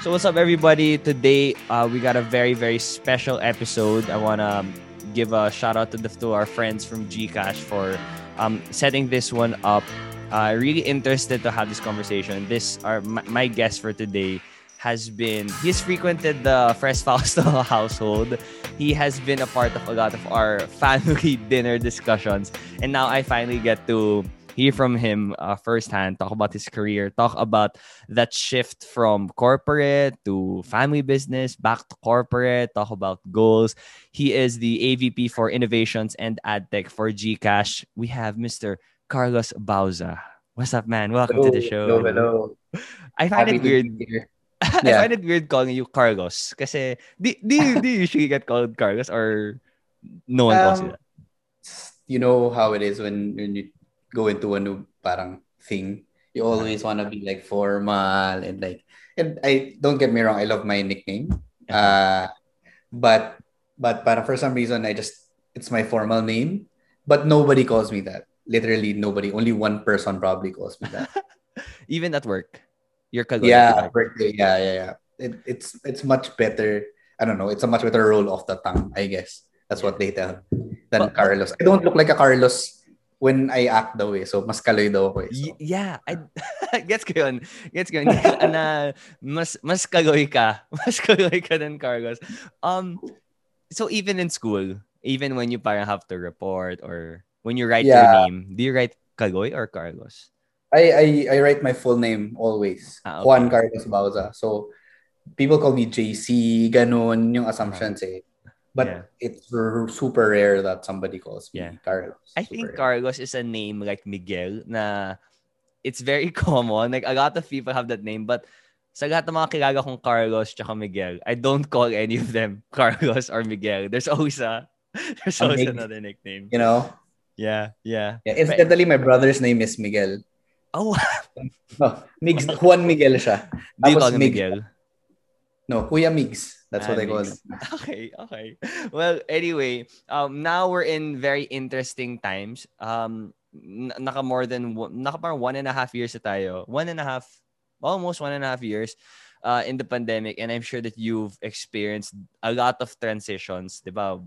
So what's up, everybody? Today uh, we got a very very special episode. I wanna give a shout out to the to our friends from Gcash for um, setting this one up. Uh, really interested to have this conversation. This our my, my guest for today has been he's frequented the Fresh Fausto household. He has been a part of a lot of our family dinner discussions, and now I finally get to hear from him uh, firsthand, talk about his career, talk about that shift from corporate to family business, back to corporate, talk about goals. He is the AVP for Innovations and AdTech for Gcash. We have Mr. Carlos Bauza. What's up, man? Welcome hello, to the show. Hello, hello. I find Happy it weird. I find it weird calling you Carlos. Kasi, do, do, you, do you usually get called Carlos or no one calls you Um, that? You know how it is when, when you go into a new parang thing. You always want to be like formal and like and I don't get me wrong, I love my nickname. Uh but but parang for some reason I just it's my formal name, but nobody calls me that. Literally nobody. Only one person probably calls me that. Even at work. You're Kaloy. yeah, birthday. Yeah, yeah, yeah. It, it's it's much better. I don't know. It's a much better roll off the tongue, I guess. That's what they tell than but- Carlos. I don't look like a Carlos when I act the way. So mas kaloy daw ako eh. So, Y- yeah, I gets ko yun. Gets ko yun. na mas mas kaloy ka. Mas kaloy ka than Carlos. Um so even in school, even when you parang have to report or when you write your name, do you write Kaloy or Carlos? I, I I write my full name always. Ah, okay. Juan Carlos Bauza. So people call me JC, ganun yung assumptions eh. But Yeah. it's r- super rare that somebody calls me Yeah. Carlos. I think rare. Carlos is a name like Miguel na it's very common. Like a lot of people have that name, but sa lahat ng mga kilala kong Carlos tsaka Miguel, I don't call any of them Carlos or Miguel. There's always a there's always another nickname. you know? Yeah, yeah. Yeah, incidentally, my brother's name is Miguel. Oh, No, oh, Migs, Juan Miguel siya. do you call Miguel? No, Kuya Migs. That's what I call Migs. him. Okay, okay. Well, anyway, um, now we're in very interesting times. Um, naka more than one- naka parang one and a half years na tayo. One and a half, almost one and a half years uh, in the pandemic. And I'm sure that you've experienced a lot of transitions, di ba?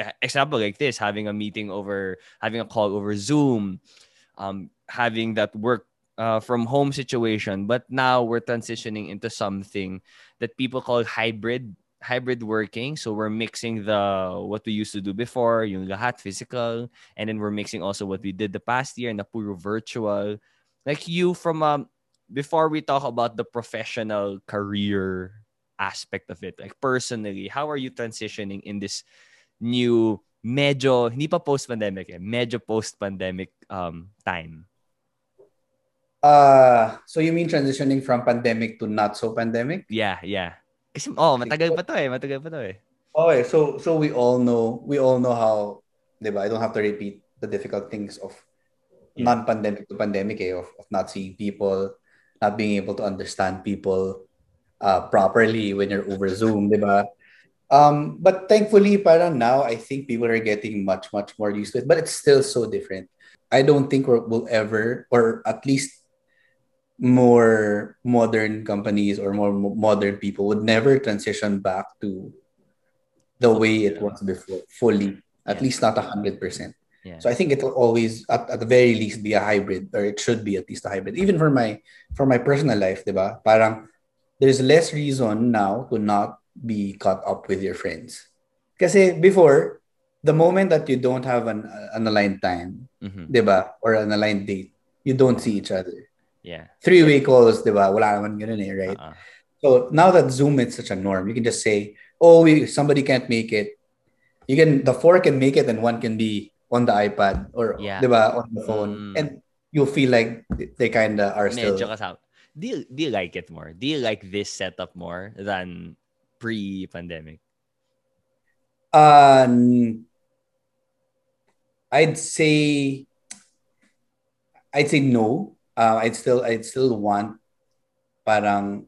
Eh, Example like this, having a meeting over, having a call over Zoom, um, having that work uh, from home situation. But now we're transitioning into something that people call hybrid hybrid working. So we're mixing the what we used to do before, yung lahat physical, and then we're mixing also what we did the past year na puro virtual. Like you from um before we talk about the professional career aspect of it, like personally, how are you transitioning in this new medyo hindi pa post-pandemic eh, medyo post-pandemic um time. Uh, so you mean transitioning from pandemic to not so pandemic? Yeah, yeah. Kasi oh, matagal pa to eh, matagal pa to eh. Okay, so so we all know we all know how, diba? I don't have to repeat the difficult things of Yeah. non-pandemic to pandemic eh, of, of not seeing people, not being able to understand people uh, properly when you're over Zoom, diba? Um, but thankfully, parang now I think people are getting much much more used to it, but it's still so different. I don't think we'll ever, or at least more modern companies or more modern people would never transition back to the way it was before fully at Yeah. least not a hundred percent Yeah. so i think it will always at, at the very least be a hybrid or it should be at least a hybrid even for my for my personal life diba? parang there's less reason now to not be caught up with your friends kasi before the moment that you don't have an, an aligned time Mhm. diba? or an aligned date you don't see each other Yeah. three-way calls, di ba? Wala naman ganun eh, right? Uh-uh. So now that Zoom is such a norm, you can just say, oh, we, somebody can't make it. You can, the four can make it and one can be on the iPad or, Yeah. di ba, on the phone. Mm. And you'll feel like they kind of are still, Medyo kasama. Do you, do you like it more? Do you like this setup more than pre-pandemic? Um, I'd say, I'd say no. Uh, I'd still, I'd still want parang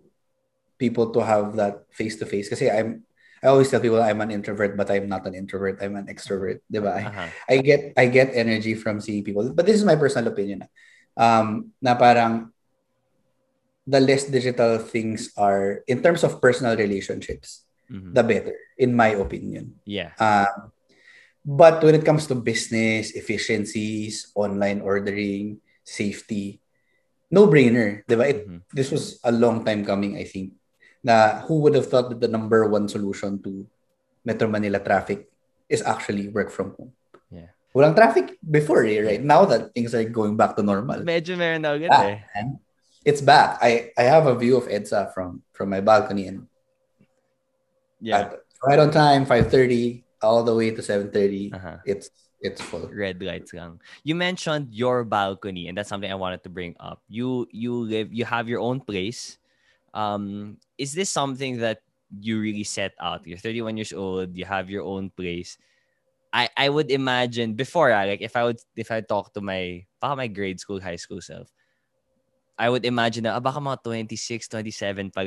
people to have that face to face. Kasi I'm, I always tell people I'm an introvert, but I'm not an introvert. I'm an extrovert, di ba? Uh-huh. I get I get energy from seeing people. But this is my personal opinion. Um, na parang the less digital things are in terms of personal relationships, Mhm. the better, in my opinion. Yeah. Um, but when it comes to business, efficiencies, online ordering, safety, no brainer. Diba? It, Mhm. This was a long time coming, I think. Na who would have thought that the number one solution to Metro Manila traffic is actually work from home? Yeah. Walang traffic before, eh, right? Now that things are going back to normal. Medyo meron na agad Ah, eh. It's back. I, I have a view of EDSA from, from my balcony and Yeah. at- right on time, 5.30, all the way to 7.30. Uh-huh. It's it's full. red lights lang. You mentioned your balcony, and that's something I wanted to bring up. You you live you have your own place. Um, is this something that you really set out? You're 31 years old. You have your own place. I I would imagine before like if I would if I talk to my my grade school high school self, I would imagine na ah, baka mga 26, 27 pa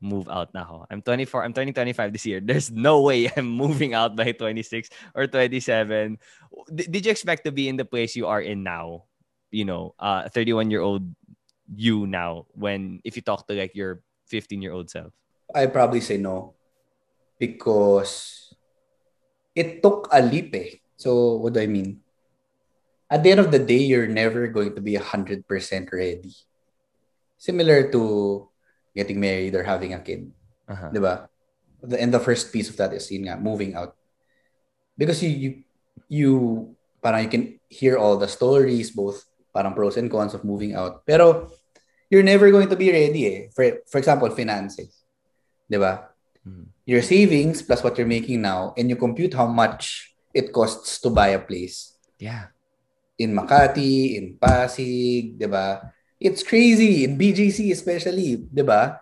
move out na ako. I'm 24, I'm turning 25 this year. There's no way I'm moving out by 26 or 27. D- did you expect to be in the place you are in now? You know, uh 31 year old you now when if you talk to like your 15 year old self. I probably say no because it took a leap. Eh. So what do I mean? At the end of the day, you're never going to be 100% ready. Similar to getting married or having a kid. Uh-huh. Diba? The, and the first piece of that is yun nga, moving out. Because you, you, you, parang you can hear all the stories, both parang pros and cons of moving out. Pero, you're never going to be ready eh. For, for example, finances. Diba? Mhm. Your savings plus what you're making now, and you compute how much it costs to buy a place Yeah. in Makati, in Pasig, 'di ba? It's crazy in BGC especially, 'di ba?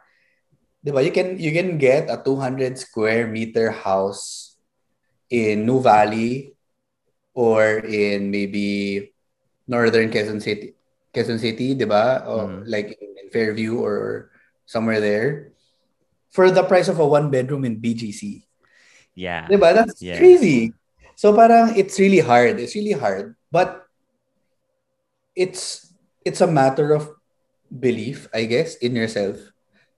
'Di ba? You can you can get a 200 square meter house in Nuvali or in maybe northern Quezon City, Quezon City, 'di ba? Or Mhm. like in, in Fairview or somewhere there for the price of a one bedroom in BGC. Yeah. 'Di ba? That's Yeah. crazy. So parang it's really hard. It's really hard. But it's it's a matter of belief, I guess, in yourself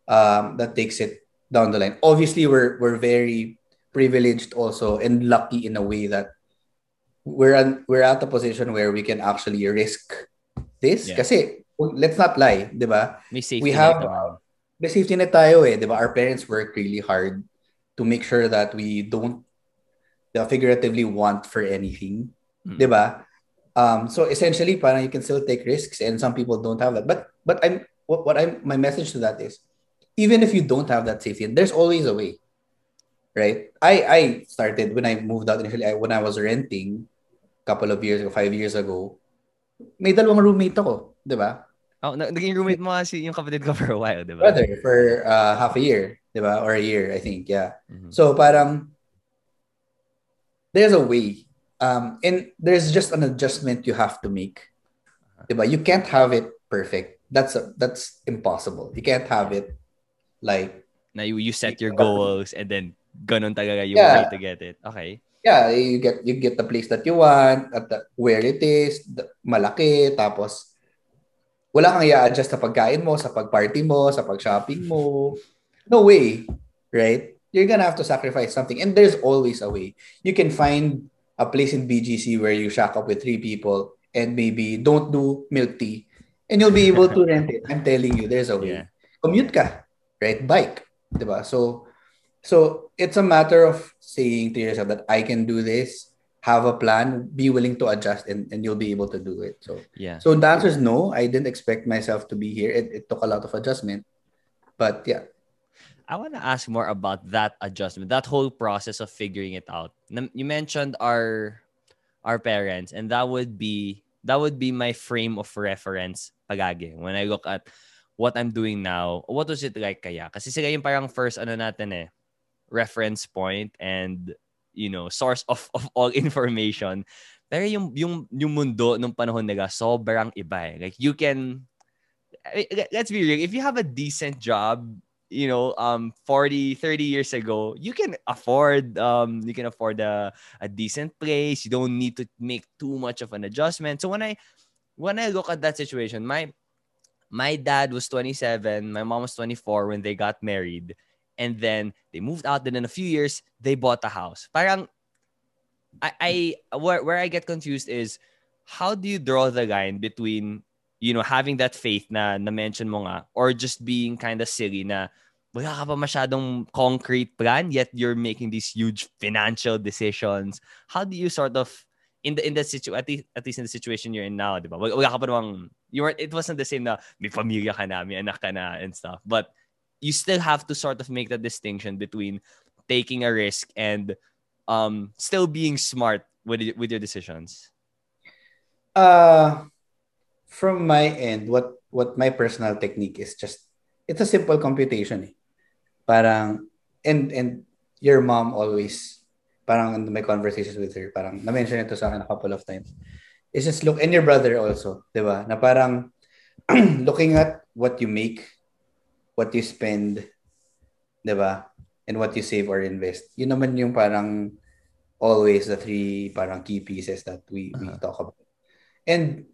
um, that takes it down the line. Obviously, we're we're very privileged also and lucky in a way that we're an, we're at a position where we can actually risk this. Yeah. Kasi let's not lie, 'di ba? We have naman. may safety net tayo eh, 'di ba? Our parents work really hard to make sure that we don't uh, figuratively want for anything, Mm. 'di ba? Um, so essentially, parang you can still take risks, and some people don't have that. But but I'm what, what I'm my message to that is, even if you don't have that safety, there's always a way, right? I I started when I moved out initially. I, when I was renting, a couple of years ago, five years ago, may dalawang roommate ako, 'di ba? Oh, na- naging roommate mo kasi yung kapatid ko for a while, di ba? brother for uh, half a year, diba? Or a year, I think. Yeah. Mhm. So parang there's a way. Um, and there's just an adjustment you have to make. Diba? You can't have it perfect. That's a, that's impossible. You can't have it like Na you, you set your goals and then ganun talaga yung Yeah. way to get it. Okay. yeah, you get you get the place that you want, at the, where it is, the, malaki, tapos wala kang i-adjust sa pagkain mo, sa pag-party mo, sa pag-shopping mo. No way, right? You're gonna have to sacrifice something. And there's always a way. You can find a place in BGC where you shack up with three people and maybe don't do milk tea and you'll be able to rent it. I'm telling you, there's a way. Yeah. Commute ka, right? Bike, diba? So, so it's a matter of saying to yourself that I can do this, have a plan, be willing to adjust, and, and you'll be able to do it. So, Yeah. so the answer is no. I didn't expect myself to be here. It, it took a lot of adjustment, but yeah, I want to ask more about that adjustment, that whole process of figuring it out. You mentioned our our parents, and that would be that would be my frame of reference pagagi when I look at what I'm doing now. What was it like kaya? Kasi sila yung parang first ano natin eh, reference point and you know, source of of all information. Pero yung yung yung mundo nung panahon nila sobrang iba eh. Like you can I- I- let's be real, if you have a decent job you know um 40 30 years ago you can afford um you can afford a, a decent place you don't need to make too much of an adjustment so when i when i look at that situation my my dad was 27, my mom was 24 when they got married. And then they moved out. Then in a few years, they bought a house. Parang, I, I where, where I get confused is how do you draw the line between, you know, having that faith na na-mention mo nga or just being kind of silly na wala ka pa masyadong concrete plan yet you're making these huge financial decisions. How do you sort of in the in the situation at least, at least in the situation you're in now, di ba? Wala ka pa namang you weren't it wasn't the same na may pamilya ka na, may anak ka na and stuff. But you still have to sort of make that distinction between taking a risk and um still being smart with with your decisions. Uh from my end, what what my personal technique is just it's a simple computation. Eh. Parang and and your mom always parang in my conversations with her, parang na-mention ito sa akin a couple of times. It's just look, and your brother also, di ba? Na parang looking at what you make, what you spend, di ba? And what you save or invest. Yun naman yung parang always the three parang key pieces that we, uh-huh. we talk about. And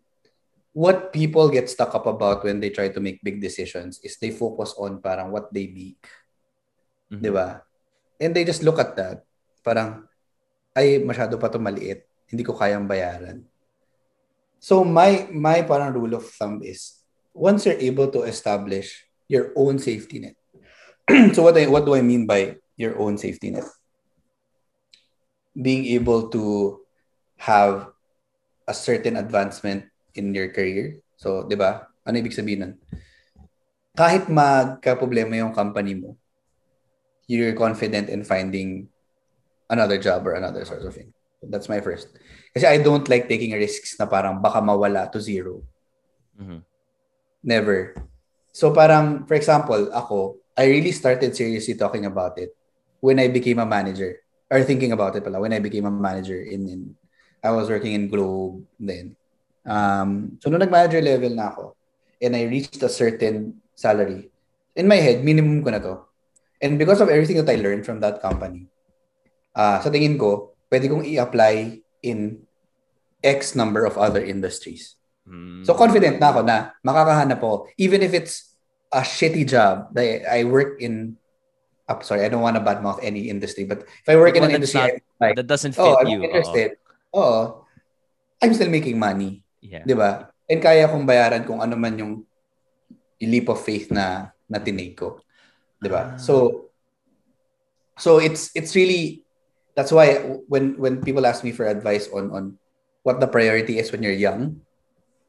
what people get stuck up about when they try to make big decisions is they focus on parang what they make. Mm-hmm. Di ba? And they just look at that parang, ay, masyado pa to maliit. Hindi ko kayang bayaran. So my my parang rule of thumb is once you're able to establish your own safety net. so what I what do I mean by your own safety net? Being able to have a certain advancement in your career. So, 'di ba? Ano ibig sabihin nun? Kahit magka-problema yung company mo, you're confident in finding another job or another source of thing. That's my first. Kasi I don't like taking risks na parang baka mawala to zero. Mm-hmm. Never. So parang, for example, ako, I really started seriously talking about it when I became a manager. Or thinking about it pala, when I became a manager in, in I was working in Globe then. Um, so nung nag-manager level na ako, and I reached a certain salary, in my head, minimum ko na to. And because of everything that I learned from that company, uh, sa tingin ko, pwede kong i-apply in X number of other industries. Mm. So confident na ako na makakahanap ako. Even if it's a shitty job, that I work in I'm sorry, I don't want to badmouth any industry, but if I work in an industry not, like, that doesn't fit oh, I'm you, interested. Oh, I'm still making money. Yeah. 'Di ba? And kaya kong bayaran kung ano man yung leap of faith na na tinake ko. 'Di ba? Ah. So so it's it's really that's why when when people ask me for advice on on what the priority is when you're young,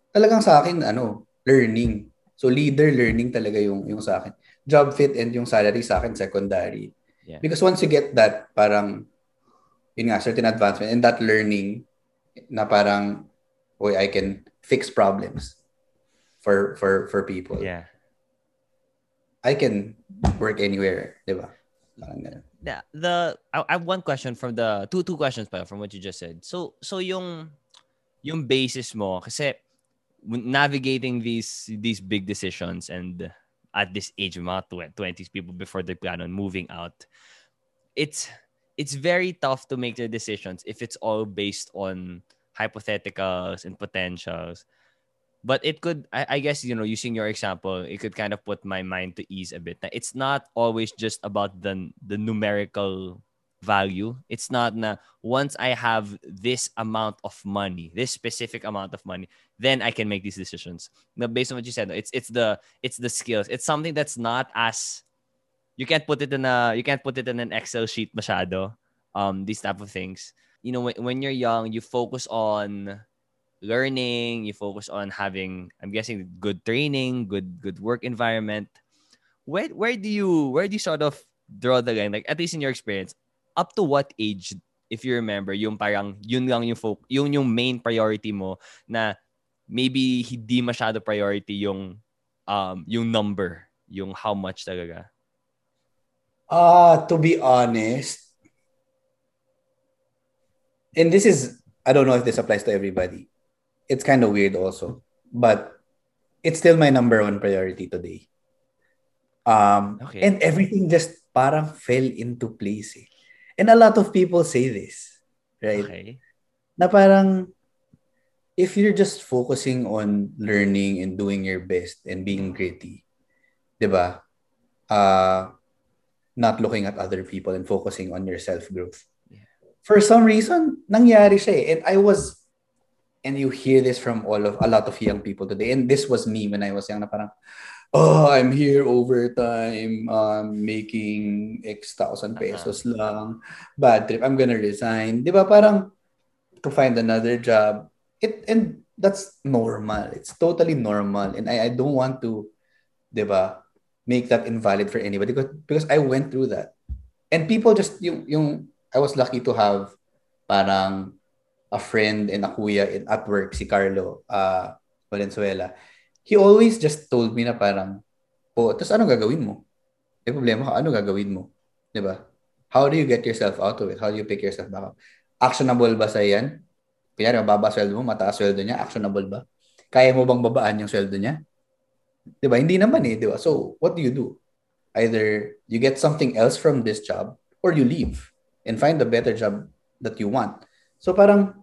talagang sa akin ano, learning. So leader learning talaga yung yung sa akin. Job fit and yung salary sa akin secondary. Yeah. Because once you get that parang yun nga certain advancement and that learning na parang boy I can fix problems for for for people. Yeah. I can work anywhere, 'di ba? Yeah, the I, I have one question from the two two questions pa from what you just said. So so yung yung basis mo kasi navigating these these big decisions and at this age mga 20s people before they plan on moving out it's it's very tough to make the decisions if it's all based on hypotheticals and potentials. But it could I, I, guess you know using your example it could kind of put my mind to ease a bit. It's not always just about the the numerical value. It's not na once i have this amount of money this specific amount of money then i can make these decisions. Now based on what you said it's it's the it's the skills. It's something that's not as you can't put it in a you can't put it in an excel sheet machado um these type of things you know when, when you're young you focus on learning, you focus on having, I'm guessing, good training, good good work environment. Where where do you where do you sort of draw the line? Like at least in your experience, up to what age, if you remember, yung parang yun lang yung fo- yung yung main priority mo na maybe hindi masyado priority yung um yung number, yung how much talaga. Uh to be honest, and this is I don't know if this applies to everybody it's kind of weird also, but it's still my number one priority today. Um, okay. And everything just parang fell into place. Eh. And a lot of people say this, right? Okay. Na parang, if you're just focusing on learning and doing your best and being gritty, 'di ba? Uh not looking at other people and focusing on your self-growth. Yeah. For some reason, nangyari siya eh. And I was and you hear this from all of a lot of young people today. And this was me when I was young na parang oh, I'm here overtime, um, making X thousand pesos uh-huh. lang. Bad trip, I'm gonna resign. Di ba parang to find another job. It and that's normal. It's totally normal. And I, I don't want to, di ba, make that invalid for anybody because, because I went through that. And people just, yung, yung, I was lucky to have parang a friend and a kuya in, at work, si Carlo uh, Valenzuela. He always just told me na parang, oh, tapos ano gagawin mo? May problema ka, ano gagawin mo? Ba? How do you get yourself out of it? How do you pick yourself back up? Actionable ba sa yan? Kaya mababa sweldo mo, mataas sweldo niya, actionable ba? Kaya mo bang babaan yung sweldo niya? 'Di ba? Hindi naman eh, 'di ba? So, what do you do? Either you get something else from this job or you leave and find a better job that you want. So parang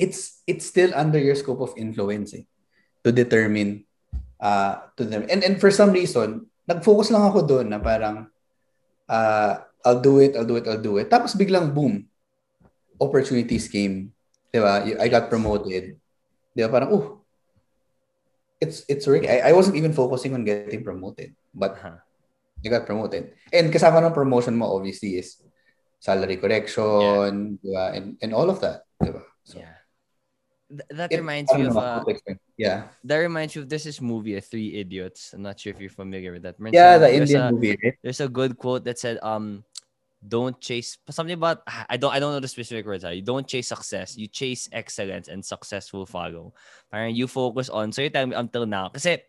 it's it's still under your scope of influence eh, to determine uh to them. And and for some reason, nag-focus lang ako doon na parang uh I'll do it, I'll do it, I'll do it. Tapos biglang boom. Opportunities came. 'Di ba? I got promoted. 'Di ba? Parang oh, it's it's really I, I wasn't even focusing on getting promoted, but uh-huh. you got promoted. And kasama ng promotion mo obviously is salary correction, yeah. and and all of that. So, yeah. Th- that it, reminds me of uh, yeah. That reminds you of this is movie, Three Idiots. I'm not sure if you're familiar with that. yeah, the Indian a, movie. Right? There's a good quote that said, um, don't chase something about I don't I don't know the specific words. You don't chase success. You chase excellence and success will follow. Parang you focus on so you tell me until now. Kasi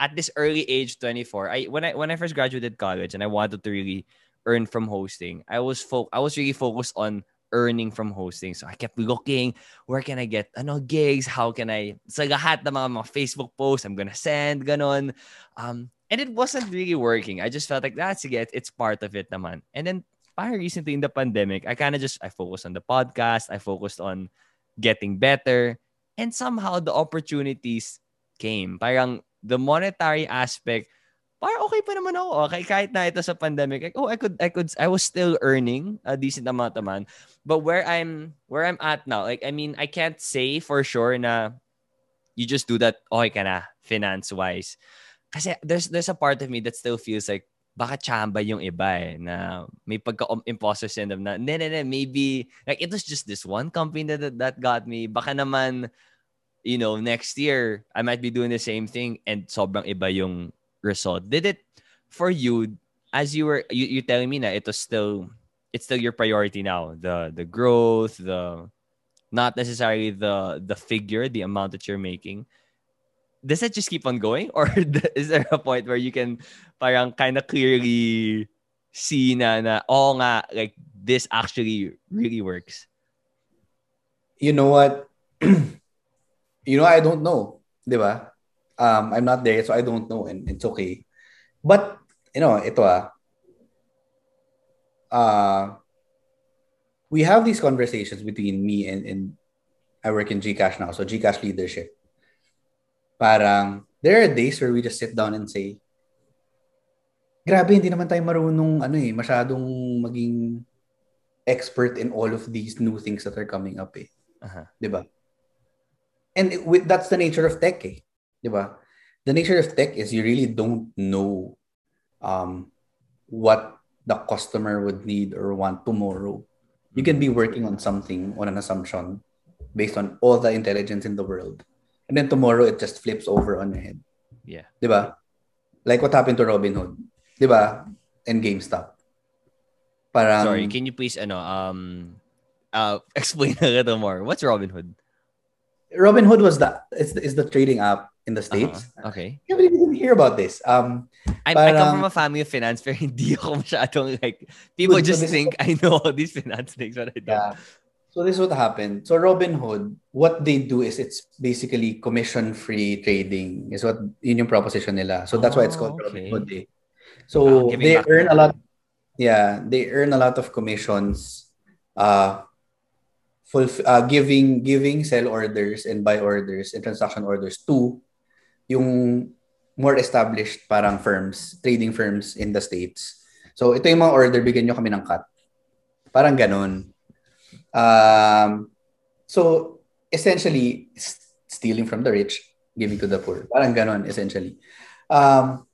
at this early age 24, I when I when I first graduated college and I wanted to really earn from hosting, I was fo- I was really focused on earning from hosting. So I kept looking, where can I get ano gigs? How can I sa lahat ng mga, mga Facebook posts I'm gonna send ganon. Um and it wasn't really working. I just felt like that's it. It's part of it naman. And then parang recently in the pandemic, I kind of just I focused on the podcast, I focused on getting better, and somehow the opportunities came. Parang the monetary aspect, parang okay pa naman ako. Okay, kahit na ito sa pandemic, like, oh, I could, I could, I was still earning a decent amount money. But where I'm, where I'm at now, like, I mean, I can't say for sure na you just do that, okay ka na, finance-wise. Kasi there's, there's a part of me that still feels like, baka chamba yung iba eh, na may pagka-imposter syndrome na, ne, ne, ne, maybe, like, it was just this one company that, that got me. Baka naman, you know, next year, I might be doing the same thing and sobrang iba yung result. Did it, for you, as you were, you, you telling me na it was still, it's still your priority now, the, the growth, the, not necessarily the, the figure, the amount that you're making, does that just keep on going? Or is there a point where you can parang kind of clearly see na na oh nga like this actually really works? You know what? You know i don't know diba um i'm not there so i don't know and it's okay but you know ito ah uh we have these conversations between me and and I work in Gcash now so Gcash leadership parang there are days where we just sit down and say, grabe, hindi naman tayo marunong ano eh, masyadong maging expert in all of these new things that are coming up eh. Uh-huh. 'Di ba? And it, with, that's the nature of tech eh. 'Di ba? The nature of tech is you really don't know um what the customer would need or want tomorrow. You can be working on something on an assumption based on all the intelligence in the world and then tomorrow it just flips over on your head. Yeah. Diba? Like what happened to Robinhood. Diba? And GameStop. Parang, Sorry, can you please ano um uh explain a little more? What's Robinhood? Robinhood was the is the, is the trading app in the states. Uh-huh. Okay. I can't didn't hear about this. Um, I, parang, I come from a family of finance, pero hindi ako masyadong like people just think I know all these finance things, but I don't. Yeah. So this is what happened. So Robinhood, what they do is it's basically commission-free trading. Is what yun yung proposition nila. So that's oh, why it's called oh, okay. Robinhood. Eh. So they earn a lot. Yeah, they earn a lot of commissions uh, fulf- uh, giving giving sell orders and buy orders and transaction orders to yung more established parang firms, trading firms in the States. So, ito yung mga order, bigyan nyo kami ng cut. Parang ganun. Um, so, essentially, stealing from the rich, giving to the poor. Parang ganun, essentially. Um,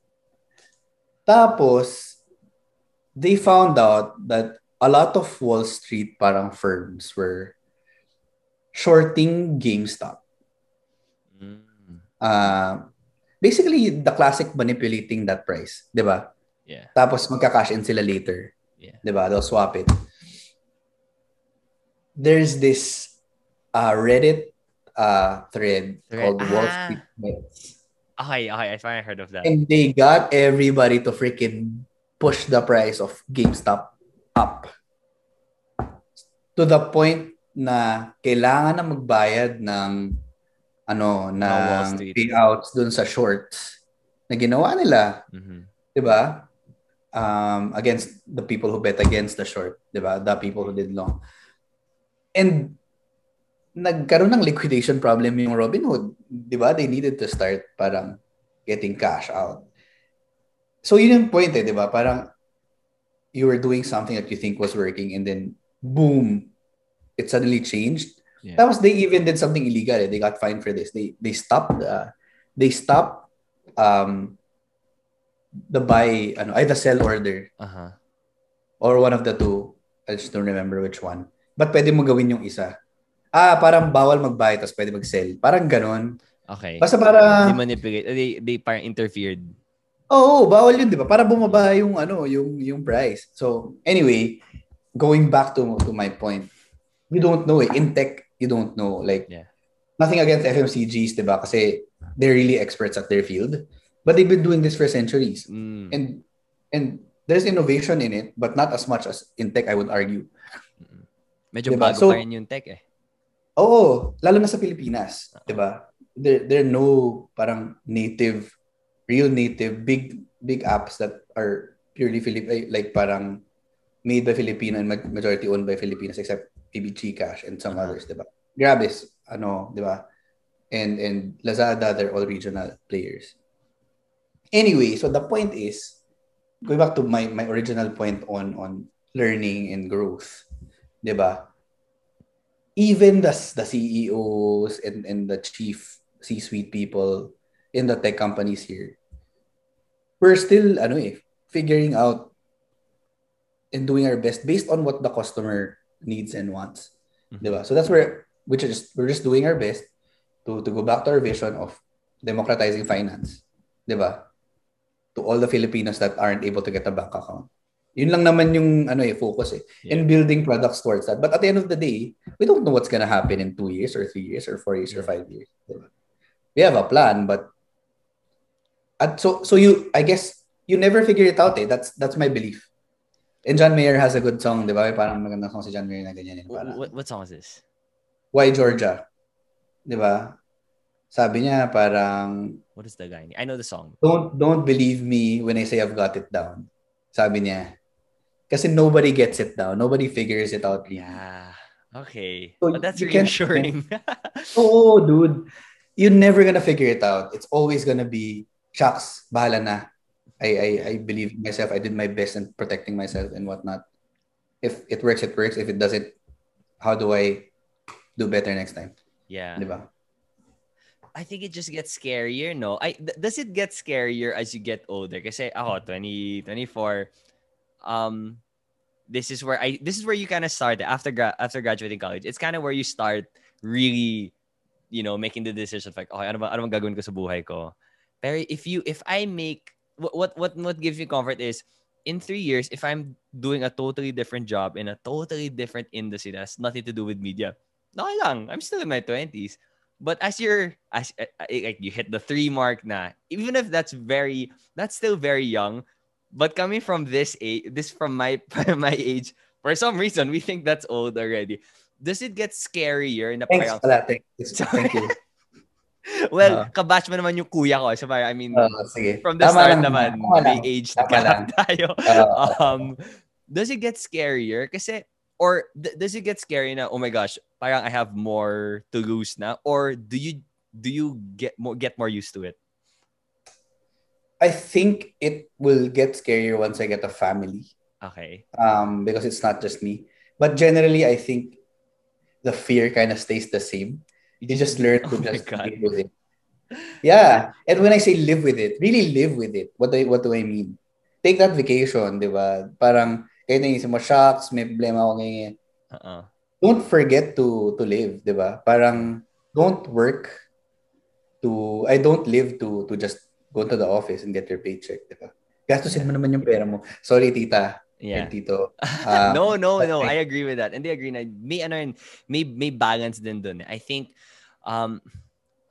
tapos, they found out that a lot of Wall Street parang firms were shorting GameStop. Uh, basically, the classic manipulating that price, di ba? Yeah. Tapos magka-cash in sila later. Yeah. Di ba? They'll swap it. There's this uh, Reddit uh, thread Thread. called Wall Ah. Street Bets. Okay, okay. I finally heard of that. And they got everybody to freaking push the price of GameStop up. To the point na kailangan na magbayad ng ano ng Street. payouts dun sa shorts na ginawa nila, Mhm. 'di ba? Um, against the people who bet against the short, 'di ba? The people who did long. And nagkaroon ng liquidation problem yung Robinhood, 'di ba? They needed to start parang getting cash out. So yun yung point eh, 'di ba? Parang you were doing something that you think was working and then boom, it suddenly changed. Yeah. That was they even did something illegal. Eh. They got fined for this. They they stopped uh, they stopped um the buy ano ay the sell order Uh-huh. or one of the two. I just don't remember which one. But pwede mo gawin yung isa. Ah, parang bawal mag-buy tapos pwede mag-sell. Parang ganon. Okay. Basta para They manipulate. They, they parang interfered. Oo, bawal yun, 'di ba? Para bumaba yung ano, yung yung price. So, anyway, going back to to my point. You don't know eh. In tech, you don't know like Yeah. nothing against FMCGs, 'di ba? Kasi they're really experts at their field. But they've been doing this for centuries. Mm. And and there's innovation in it, but not as much as in tech, I would argue. Medyo Diba? bago So- pa rin yung tech eh. Oo, lalo na sa Pilipinas, 'di ba? There there are no parang native real native big big apps that are purely Filip eh, like parang made by Filipino and majority owned by Filipinos except PB Cash and some Uh-huh. others, 'di ba? Grabis, ano, 'di ba? And and Lazada, they're all regional players. Anyway, so the point is going back to my my original point on on learning and growth, 'di ba? Even the the CEOs and and the chief C-suite people in the tech companies here, we're still ano eh, figuring out and doing our best based on what the customer needs and wants. Mhm. Diba? So that's where which is we're just doing our best to to go back to our vision of democratizing finance. Diba? To all the Filipinos that aren't able to get a bank account. Yun lang naman yung ano eh focus eh. And building products towards that. But at the end of the day, we don't know what's gonna happen in two years or three years or four years or five years. Diba? We have a plan, but at so so you I guess you never figure it out eh. That's that's my belief. And John Mayer has a good song, di ba? Parang magandang song si John Mayer na ganyan. What, Parang, what, what song is this? Why Georgia? Di ba? Sabi niya parang What is the guy? I know the song. don't don't believe me when I say I've got it down. Sabi niya. Kasi nobody gets it down. Nobody figures it out. really. Yeah. Okay. So but that's reassuring. Oo, dude. You're never gonna figure it out. It's always gonna be, shucks, bahala na. I, I, I believe myself. I did my best in protecting myself and whatnot. If it works, it works. If it doesn't, how do I do better next time? yeah. Di ba? I think it just gets scarier, no? I th- does it get scarier as you get older? Kasi ako 20 24 um this is where I this is where you kind of start after gra- after graduating college. It's kind of where you start really you know making the decisions like okay ano ba ano bang gagawin ko sa buhay ko. Pero if you if I make what what what, gives me comfort is in 3 years if I'm doing a totally different job in a totally different industry that has nothing to do with media. Okay lang. I'm still in my 20s. But as you're as uh, uh, like you hit the three mark na, even if that's very that's still very young, but coming from this age, this from my my age, for some reason we think that's old already. Does it get scarier na Thanks parang. Thank, thank you. well, Ah. kabatch mo naman yung kuya ko. So I mean, Uh, sige. from the Tama start lang, naman, tama may lang. age Tama lang. tayo. Uh, Um, does it get scarier? Kasi, or th- does it get scary na, oh my gosh, parang I have more to lose na? Or do you do you get more get more used to it? I think it will get scarier once I get a family. Okay. Um, because it's not just me. But generally, I think the fear kind of stays the same. You just learn to Oh just live with it. Yeah. And when I say live with it, really live with it. What do I, what do I mean? Take that vacation, di ba? Parang, kahit naisip mo, shocks, may problema ako ngayon. Uh-uh. Don't forget to to live, di ba? Parang, don't work to, I don't live to to just go to the office and get your paycheck, di ba? Gastusin mo naman yung pera mo. Sorry, tita. Yeah. Tito. Ah, no, no, no. I agree with that. And they agree na may ano yun, may may balance din dun. I think um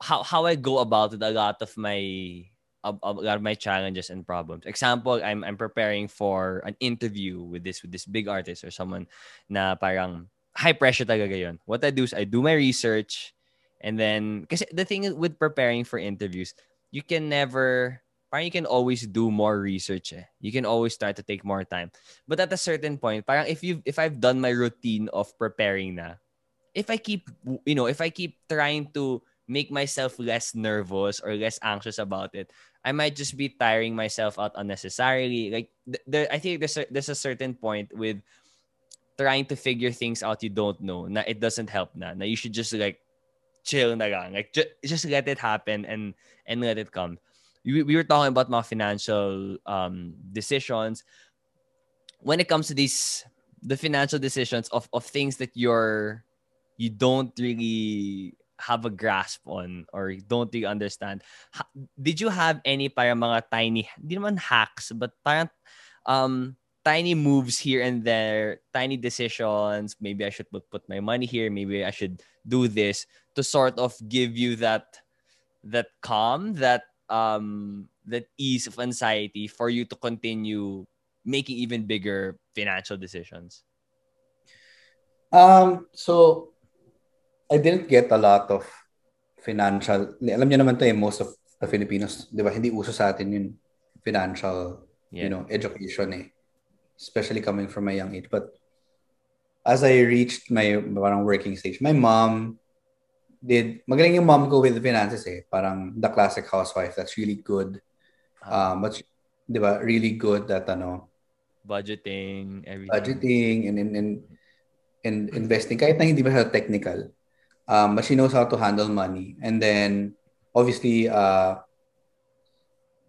how how I go about it a lot of my a, a lot of my challenges and problems. Example, I'm I'm preparing for an interview with this with this big artist or someone na parang high pressure talaga yun. What I do is I do my research and then because the thing with preparing for interviews, you can never parang you can always do more research eh. You can always try to take more time. But at a certain point, parang if you if I've done my routine of preparing na, if I keep you know, if I keep trying to make myself less nervous or less anxious about it, I might just be tiring myself out unnecessarily. Like th- there, I think there's a, there's a certain point with trying to figure things out you don't know. Na it doesn't help na. Na you should just like chill na lang. Like ju- just let it happen and and let it come. We, we were talking about my financial um decisions. When it comes to these the financial decisions of of things that you're you don't really have a grasp on or don't really understand. Did you have any parang mga tiny, di naman hacks, but parang um, tiny moves here and there, tiny decisions. Maybe I should put my money here. Maybe I should do this to sort of give you that that calm, that um, that ease of anxiety for you to continue making even bigger financial decisions. Um, so I didn't get a lot of financial. Alam niyo naman to eh, most of the Filipinos, 'di ba? Hindi uso sa atin yung financial, Yeah. you know, education eh. Especially coming from a young age. But as I reached my parang working stage, my mom did magaling yung mom ko with finances eh. Parang the classic housewife that's really good. Um, but 'di ba, really good at ano, budgeting, everything. budgeting and and and, and investing kahit na hindi ba siya technical um but she knows how to handle money and then obviously uh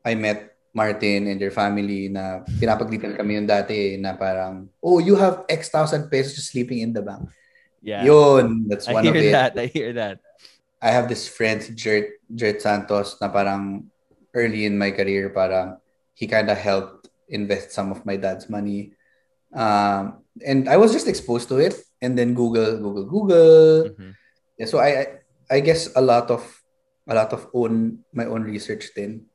I met Martin and their family na pinapaglitan kami yung dati na parang oh you have X thousand pesos just sleeping in the bank Yeah. yun that's I one of hear it that. I hear that. I have this friend Jert, Jert Santos na parang early in my career parang he kind of helped invest some of my dad's money. Um, and I was just exposed to it and then Google, Google, Google. Mhm. Yeah, so I, I guess a lot of a lot of own my own research then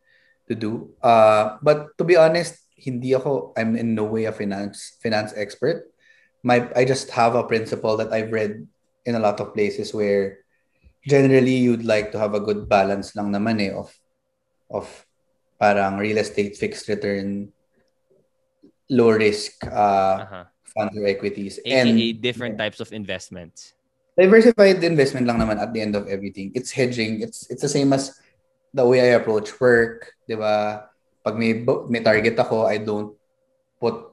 to do. Uh, but to be honest, hindi ako I'm in no way a finance finance expert. My I just have a principle that I've read in a lot of places where generally you'd like to have a good balance lang naman eh of of parang real estate fixed return low risk uh, Uh-huh. funds or equities AKA and different types of investments. Diversified investment lang naman at the end of everything. It's hedging. It's it's the same as the way I approach work, 'di ba? Pag may may target ako, I don't put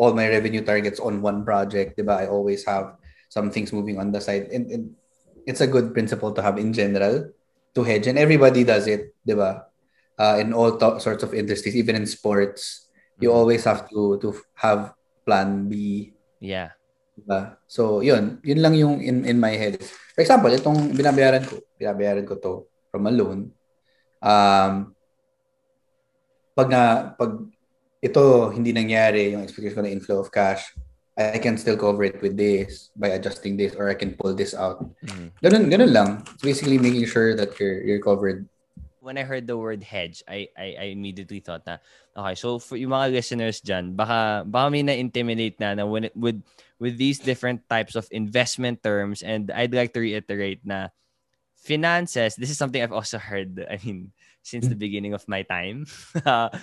all my revenue targets on one project, 'di ba? I always have some things moving on the side. And, and it's a good principle to have in general to hedge and everybody does it, 'di ba? Uh, in all to- sorts of industries, even in sports, you Mhm. always have to to have plan B, Yeah. Diba? So, yun. Yun lang yung in, in my head. For example, itong binabayaran ko, binabayaran ko to from a loan. Um, pag na, pag ito hindi nangyari, yung expectation ko na inflow of cash, I can still cover it with this by adjusting this or I can pull this out. Mhm. Ganun, ganun lang. It's basically making sure that you're, you're covered. When I heard the word hedge, I, I, I immediately thought na, okay, so for yung mga listeners dyan, baka, baka may na-intimidate na na when it, with, with these different types of investment terms, and I'd like to reiterate na finances, this is something I've also heard, I mean, since the beginning of my time.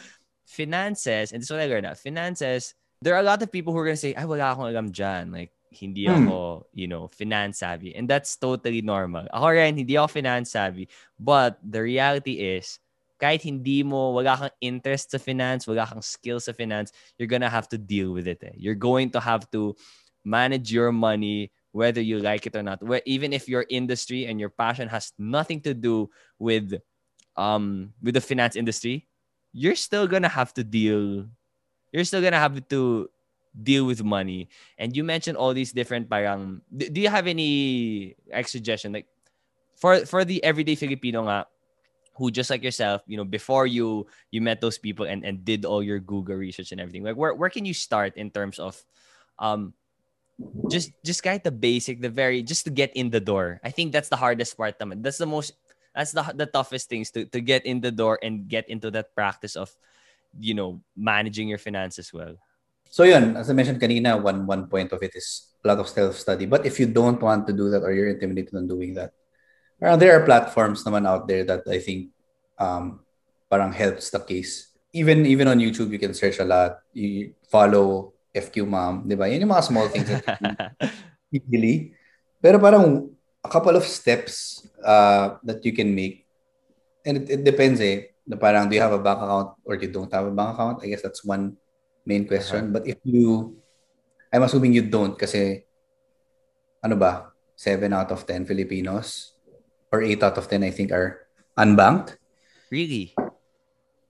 Finances, and this is what I learned, na, finances, there are a lot of people who are going to say, ay, wala akong alam dyan. Like, hindi Hmm. ako, you know, finance savvy. And that's totally normal. Ako rin, hindi ako finance savvy. But the reality is, kahit hindi mo, wala kang interest sa finance, wala kang skill sa finance, you're gonna have to deal with it. Eh. You're going to have to manage your money whether you like it or not. Where, even if your industry and your passion has nothing to do with um with the finance industry, you're still gonna have to deal. You're still gonna have to deal with money. And you mentioned all these different parang. Do, do you have any like, suggestion like for for the everyday Filipino nga who just like yourself, you know, before you you met those people and and did all your Google research and everything. Like where where can you start in terms of um just just kind the basic, the very just to get in the door. I think that's the hardest part. That's the most that's the the toughest things to to get in the door and get into that practice of you know managing your finances well. So yun, as I mentioned kanina, one one point of it is a lot of self-study. But if you don't want to do that or you're intimidated on doing that, uh, there are platforms naman out there that I think um, parang helps the case. Even even on YouTube, you can search a lot. You follow FQ Mom, di ba? Yan yung mga small things that easily. Pero parang a couple of steps uh, that you can make. And it, it depends eh. Na parang do you have a bank account or you don't have a bank account? I guess that's one main question. But if you, I'm assuming you don't kasi, ano ba, 7 out of 10 Filipinos or 8 out of 10 I think are unbanked. really?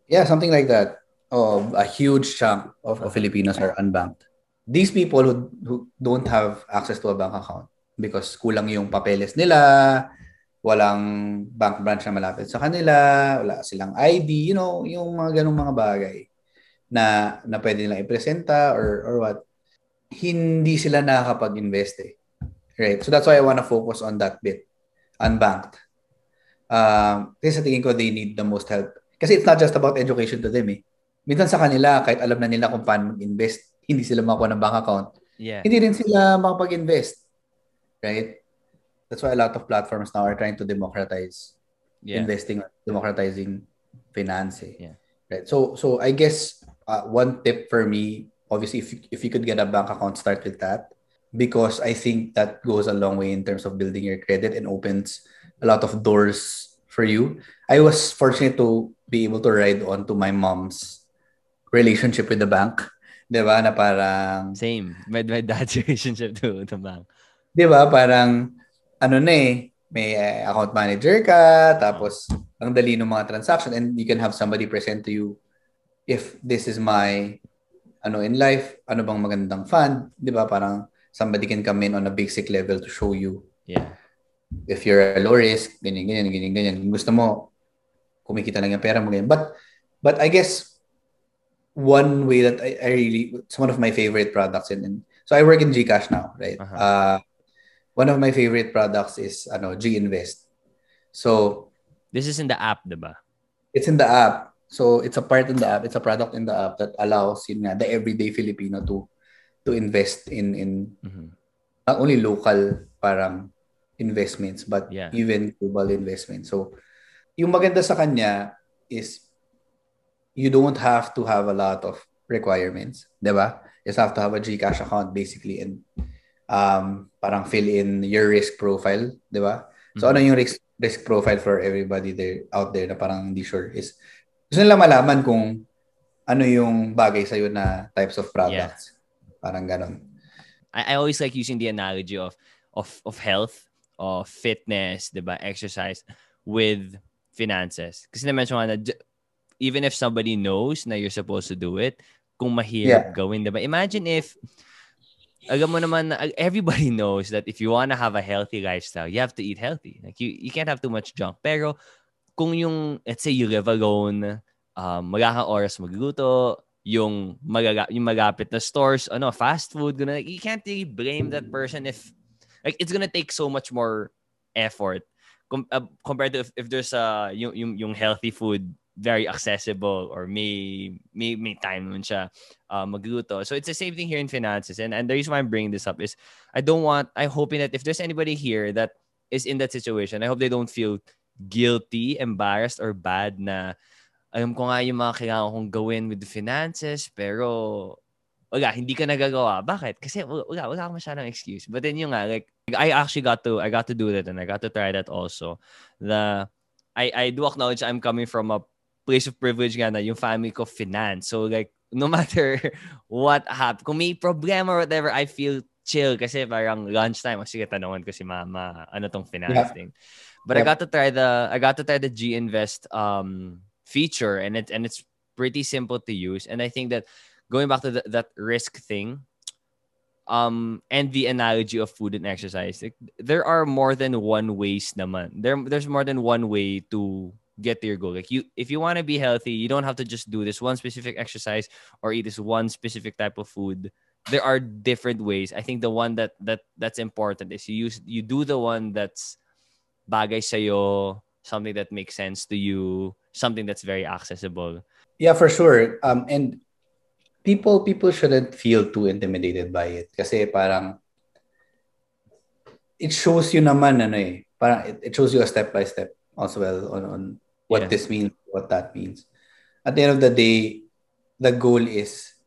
Yeah, something like that. Oh, a huge chunk of, of Filipinos are unbanked. These people who, who don't have access to a bank account because kulang yung papeles nila, walang bank branch na malapit sa kanila, wala silang ID, you know, yung mga ganong mga bagay na na pwede nilang ipresenta or or what hindi sila nakakapag-invest eh. Right? So that's why I want to focus on that bit. Unbanked. Um, kasi sa tingin ko they need the most help. Kasi it's not just about education to them eh. Minsan sa kanila, kahit alam na nila kung paano mag-invest, hindi sila makakuha ng bank account. Yeah. Hindi rin sila makapag-invest. Right? That's why a lot of platforms now are trying to democratize Yeah. investing, democratizing finance. eh. Yeah. Right. So so I guess uh, one tip for me, obviously, if you, if you could get a bank account, start with that because I think that goes a long way in terms of building your credit and opens a lot of doors for you. I was fortunate to be able to ride on to my mom's relationship with the bank. 'Di ba? Na parang Same. My, my dad's relationship to the bank. 'di ba? Parang ano na eh, may eh, account manager ka, tapos ang dali ng mga transaction and you can have somebody present to you if this is my ano in life, ano bang magandang fund, 'di ba? Parang somebody can come in on a basic level to show you Yeah. if you're a low risk, ganyan, ganyan, ganyan, ganyan. Gusto mo, kumikita lang yung pera mo, ganyan. But, but I guess, one way that I, I really, it's one of my favorite products. And, and so I work in Gcash now, right? Uh-huh. Uh, one of my favorite products is, ano, G-Invest. So, This is in the app, diba? it's in the app. So, it's a part in the app. It's a product in the app that allows, yun nga, the everyday Filipino to, to invest in, in Mhm. not only local parang investments but Yeah. even global investments. So yung maganda sa kanya is you don't have to have a lot of requirements, 'di ba? You just have to have a GCash account basically and um parang fill in your risk profile, 'di ba? So Mhm. ano yung risk risk profile for everybody there out there na parang hindi sure is gusto nila malaman kung ano yung bagay sa na types of products. Parang ganon. I, I always like using the analogy of of of health, of fitness, diba? exercise with finances. Kasi na-mention na even if somebody knows na you're supposed to do it, kung mahirap gawin, diba? Imagine if alam mo naman everybody knows that if you want to have a healthy lifestyle, you have to eat healthy. Like you you can't have too much junk. Pero kung yung let's say you live alone, um, wala kang oras magluto, yung magaga yung magapit na stores, ano, fast food, gonna, you can't really blame that person if like it's gonna take so much more effort com- uh, compared to if, if there's a yung, yung yung healthy food very accessible or may may may time naman siya uh, magluto. So it's the same thing here in finances. And and the reason why I'm bringing this up is I don't want I'm hoping that if there's anybody here that is in that situation, I hope they don't feel guilty, embarrassed or bad na alam ko nga yung mga kailangan kong gawin with the finances pero wala, hindi ka nagagawa. Bakit? Kasi wala, wala akong masyadong excuse. But then yung nga, like, I actually got to, I got to do that and I got to try that also. The, I, I do acknowledge I'm coming from a place of privilege nga na yung family ko finance. So like, no matter what happens, kung may problema or whatever, I feel chill kasi parang lunchtime, o sige, tanungan ko si mama, ano tong finance yeah. thing. But yep. I got to try the, I got to try the G Invest um, feature and it, and it's pretty simple to use. And I think that going back to the, that risk thing, um, and the analogy of food and exercise, like, there are more than one ways naman. There, there's more than one way to get to your goal. Like you, if you want to be healthy, you don't have to just do this one specific exercise or eat this one specific type of food. There are different ways. I think the one that that that's important is you use you do the one that's bagay sa'yo, something that makes sense to you, something that's very accessible. Yeah, for sure. Um, and people people shouldn't feel too intimidated by it kasi parang it shows you naman ano eh parang it, it shows you a step by step as well on, on what yeah. this means, what that means. At the end of the day, the goal is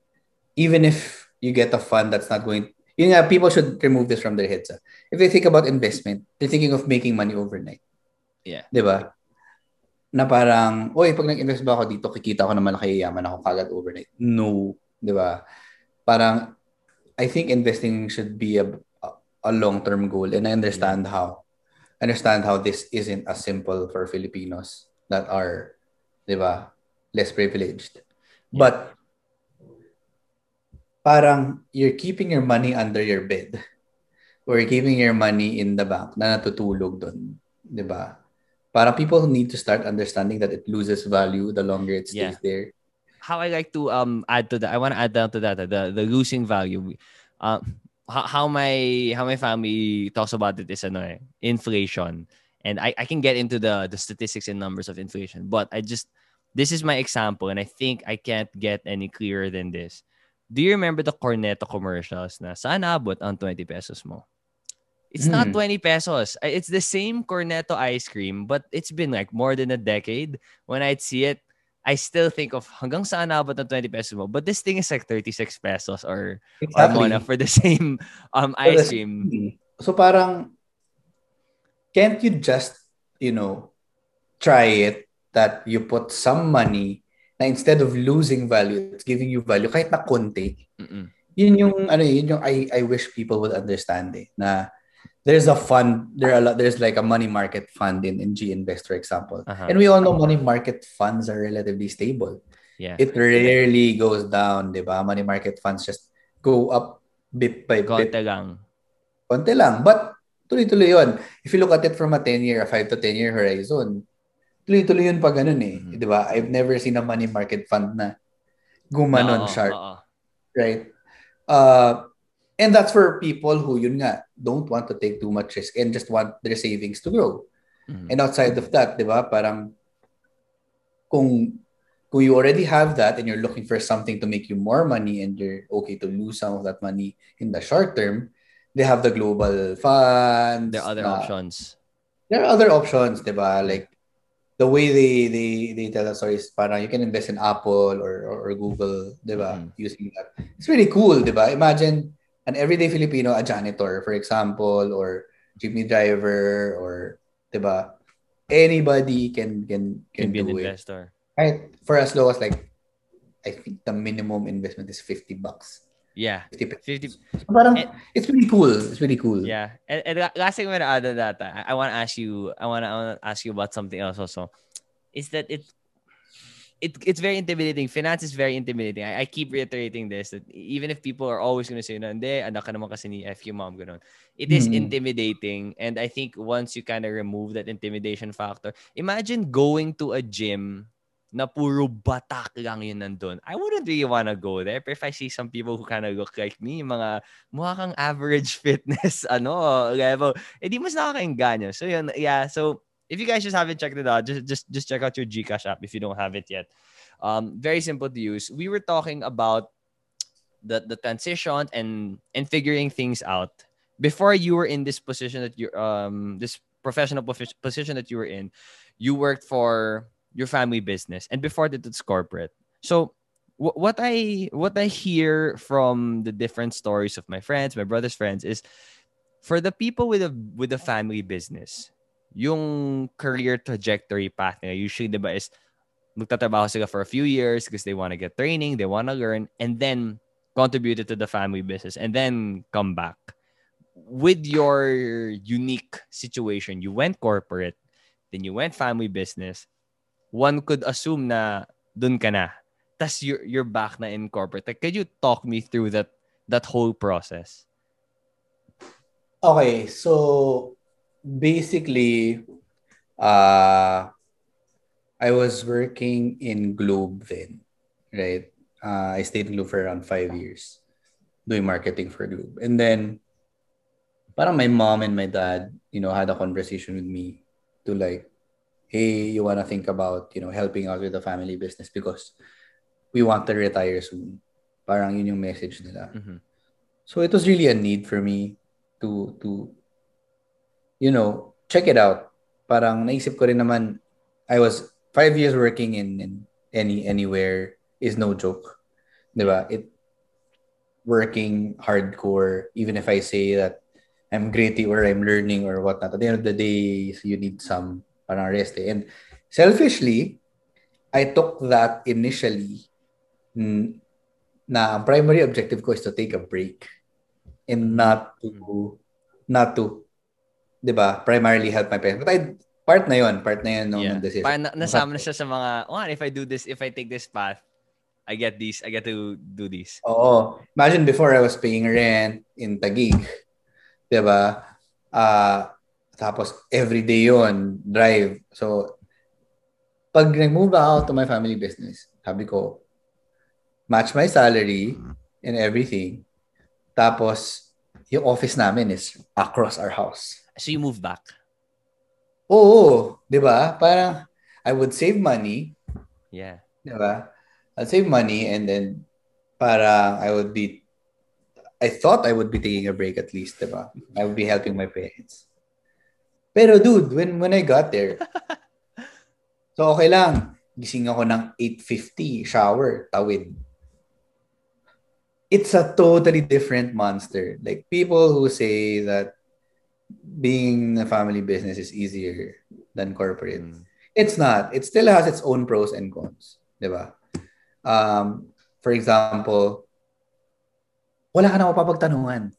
even if you get a fund that's not going you know, people should remove this from their heads. Ah. If they think about investment, they're thinking of making money overnight. Yeah. Di ba? Na parang, oy, pag nag-invest ba ako dito, kikita ko naman yaman ako kagad overnight. No. Di ba? Parang, I think investing should be a, a long-term goal and I understand yeah. how understand how this isn't as simple for Filipinos that are, di ba, less privileged. Yeah. But, parang you're keeping your money under your bed or you're keeping your money in the bank na natutulog doon. Di ba? Parang people need to start understanding that it loses value the longer it stays yeah. there. How I like to um add to that, I want to add down to that, the, the losing value. Um, how my how my family talks about it is ano eh, inflation. And I, I can get into the the statistics and numbers of inflation, but I just this is my example and I think I can't get any clearer than this. Do you remember the Cornetto commercials na saan abot ang 20 pesos mo? It's not 20 hmm. pesos. It's the same Cornetto ice cream, but it's been like more than a decade. When I'd see it, I still think of hanggang saan abot ng 20 pesos mo. But this thing is like 36 pesos or, exactly. or for the same um ice cream. So parang, can't you just, you know, try it that you put some money na instead of losing value, it's giving you value kahit na konti. Mm-mm. Yun yung, ano yun yung I, I wish people would understand eh, na there's a fund there are a lot, there's like a money market fund in, in G Invest for example. Uh-huh. and we all know money market funds are relatively stable. Yeah. It rarely goes down diba money market funds just go up bit by bit. Lang. Konti lang. But tuloy-tuloy yun. If you look at it from a 10 year a 5 to 10 year horizon tuloy-tuloy yun pa ganun eh mm-hmm. diba I've never seen a money market fund na gumanon no, sharp uh-oh. right? Uh And that's for people who, yun nga, don't want to take too much risk and just want their savings to grow. Mm-hmm. And outside of that, di ba, parang kung kung you already have that and you're looking for something to make you more money and you're okay to lose some of that money in the short term, they have the global funds. There are other uh, options. There are other options, di ba? Like the way they they they tell us stories, parang you can invest in Apple or or, or Google, di ba? Mm-hmm. Using that. It's really cool, di ba? Imagine an everyday Filipino, a janitor, for example, or jeepney driver, or, diba? Anybody can can can, can be an it. investor. Right? For as low as like, I think the minimum investment is 50 bucks. Yeah. 50. 50 parang, and, it's pretty cool. It's pretty cool. Yeah. And, and last thing I'm gonna add to that, I, I want to ask you, I want to ask you about something else also. Is that it it, it's very intimidating. Finance is very intimidating. I, I keep reiterating this that even if people are always going to say, hindi, anak ka naman kasi ni FQ Mom, ganun. It is mm-hmm. intimidating. And I think once you kind of remove that intimidation factor, imagine going to a gym na puro batak lang yun nandun. I wouldn't really want to go there. But if I see some people who kind of look like me, mga mukha kang average fitness ano level, eh di mas nakakainganyo. So yun, yeah. So if you guys just haven't checked it out, just just just check out your Gcash app if you don't have it yet. Um, very simple to use. We were talking about the the transition and and figuring things out before you were in this position that you um this professional position that you were in. You worked for your family business, and before that, it's corporate. So wh- what I what I hear from the different stories of my friends, my brother's friends is for the people with a with a family business, yung career trajectory path nila usually 'di ba is magtatrabaho sila for a few years because they want to get training, they want to learn and then contribute to the family business and then come back. With your unique situation, you went corporate, then you went family business. One could assume na dun ka na tas you're, you're back na in corporate. Like, could you talk me through that that whole process? Okay, so basically, uh, I was working in Globe then, right? Uh, I stayed in Globe for around five years, doing marketing for Globe, and then, parang my mom and my dad, you know, had a conversation with me to like, hey, you wanna think about, you know, helping out with the family business because we want to retire soon. Parang yun yung message nila. Mhm. So it was really a need for me to to you know, check it out. Parang naisip ko rin naman I was five years working in, in any anywhere is no joke. 'Di ba? It working hardcore even if I say that I'm gritty or I'm learning or whatnot. At the end of the day, you need some parang rest. eh. And selfishly, I took that initially na primary objective ko is to take a break and not to not to 'di ba primarily help my parents but I part na yon part na yon ng Yeah. decision Parang na- nasama na siya sa mga, oh, if I do this, if I take this path, I get these, I get to do this. Oo. Imagine before I was paying rent in Taguig. 'Di ba? Ah, tapos everyday yon drive. So pag nag-move out to my family business, sabi ko, match my salary and everything. Tapos, yung office namin is across our house. So you move back. Oo, 'di ba? Parang I would save money, Yeah. 'di ba? I'd save money and then parang I would be I thought I would be taking a break at least, 'di ba? I would be helping my parents. Pero dude, when when I got there, so okay lang. Gising ako ng 8.50, shower, tawid. It's a totally different monster. Like people who say that being a family business is easier than corporate. Mm. It's not. It still has its own pros and cons. Di ba? Um, for example, wala ka na mapapagtanungan.